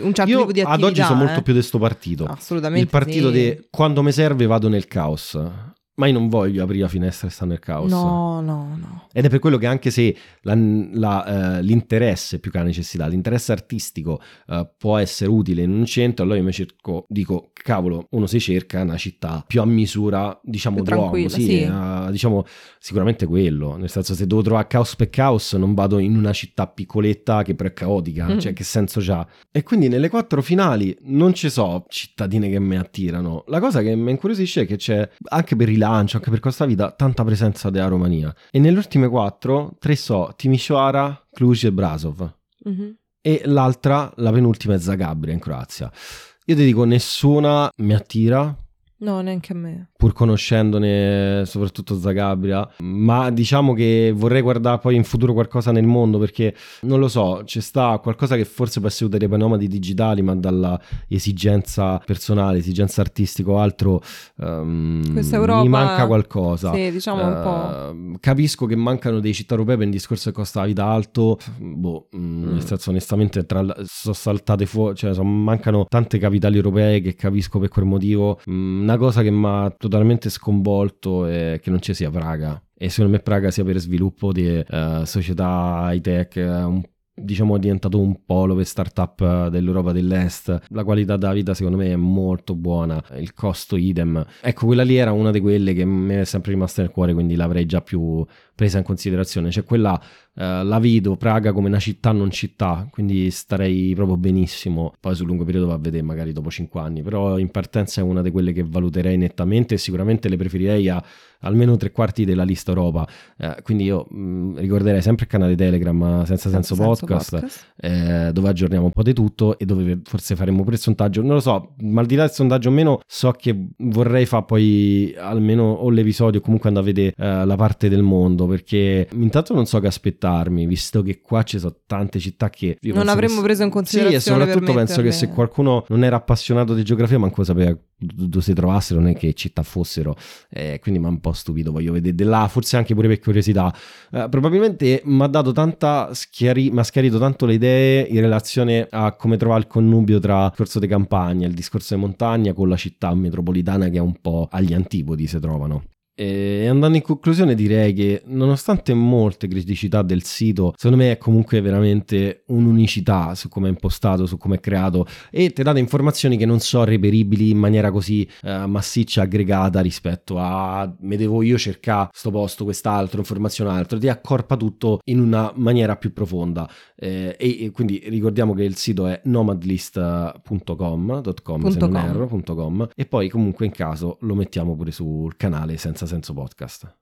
Speaker 2: un certo
Speaker 1: Io
Speaker 2: tipo di attività.
Speaker 1: ad oggi sono molto
Speaker 2: eh.
Speaker 1: più di sto partito.
Speaker 2: Assolutamente.
Speaker 1: Il partito
Speaker 2: sì.
Speaker 1: di quando mi serve vado nel caos. Ma io non voglio aprire la finestra e stare nel caos.
Speaker 2: No, no, no.
Speaker 1: Ed è per quello che anche se la- la, eh, l'interesse più che la necessità, l'interesse artistico eh, può essere utile in un centro, allora io mi cerco, dico, cavolo, uno si cerca una città più a misura, diciamo, d'uomo, sì,
Speaker 2: sì.
Speaker 1: eh, diciamo, sicuramente quello, nel senso se devo trovare caos per caos non vado in una città piccoletta che però è caotica,
Speaker 2: Mm.
Speaker 1: cioè che senso c'ha? E quindi nelle quattro finali non ci so cittadine che mi attirano, la cosa che mi incuriosisce è che c'è anche per rilancio, anche per questa vita, tanta presenza della Romania. E nelle ultime quattro, tre so, Timișoara, Cluj e Brasov.
Speaker 2: Mhm.
Speaker 1: E l'altra, la penultima, è Zagabria in Croazia. Io ti dico, nessuna mi attira,
Speaker 2: No, neanche a me.
Speaker 1: Pur conoscendone soprattutto Zagabria, ma diciamo che vorrei guardare poi in futuro qualcosa nel mondo perché non lo so, c'è sta qualcosa che forse può essere utile per nomadi digitali, ma dalla esigenza personale, esigenza artistica o altro, ehm,
Speaker 2: Questa Europa-
Speaker 1: mi manca qualcosa.
Speaker 2: Sì, diciamo un po'.
Speaker 1: Eh, capisco che mancano dei città europee per il discorso che costa la vita alto. Boh, mm,
Speaker 2: Mm.
Speaker 1: nel senso, onestamente, tra, sono saltate fuori, cioè son- mancano tante capitali europee che capisco per quel motivo. Mm, una cosa che mi ha totalmente sconvolto è che non ci sia Praga. E secondo me Praga sia per sviluppo di eh, società high tech, un diciamo è diventato un polo per startup dell'Europa dell'Est. La qualità della vita secondo me è molto buona, il costo idem. Ecco, quella lì era una di quelle che mi è sempre rimasta nel cuore, quindi l'avrei già più presa in considerazione. Cioè quella eh, la vedo Praga come una città non città, quindi starei proprio benissimo. Poi sul lungo periodo va a vedere magari dopo 5 anni, però in partenza è una di quelle che valuterei nettamente e sicuramente le preferirei a almeno tre quarti della lista Europa. Eh, quindi io mh, ricorderei sempre il canale Telegram senza senso, podcast, eh, dove aggiorniamo un po' di tutto e dove forse faremo pure il sondaggio. Non lo so, ma al di là del sondaggio o meno, so che vorrei fare poi almeno o l'episodio o comunque andare a vedere eh, la parte del mondo perché intanto non so che aspettare spostarmi, visto che qua ci sono tante città che...
Speaker 2: non avremmo
Speaker 1: che...
Speaker 2: preso in considerazione.
Speaker 1: Sì, e soprattutto penso che se qualcuno non era appassionato di geografia, manco sapeva dove si trovassero, non è che città fossero, eh, quindi mi ha un po' stupito, voglio vedere di là, forse anche pure per curiosità. Eh, probabilmente mi ha dato tanta schiari- mi ha schiarito tanto le idee in relazione a come trovare il connubio tra il discorso di campagna, il discorso di montagna con la città metropolitana che è un po' agli antipodi si trovano. E andando in conclusione direi che nonostante molte criticità del sito, secondo me è comunque veramente un'unicità su come è impostato, su come è creato. E ti dà informazioni che non sono reperibili in maniera così uh, massiccia, aggregata rispetto a me devo io cercare sto posto, quest'altro, informazione altro, ti accorpa tutto in una maniera più profonda. Eh, e, e, quindi ricordiamo che il sito è nomadlist.com, se non erro, e poi comunque in caso lo mettiamo pure sul canale senza senso podcast.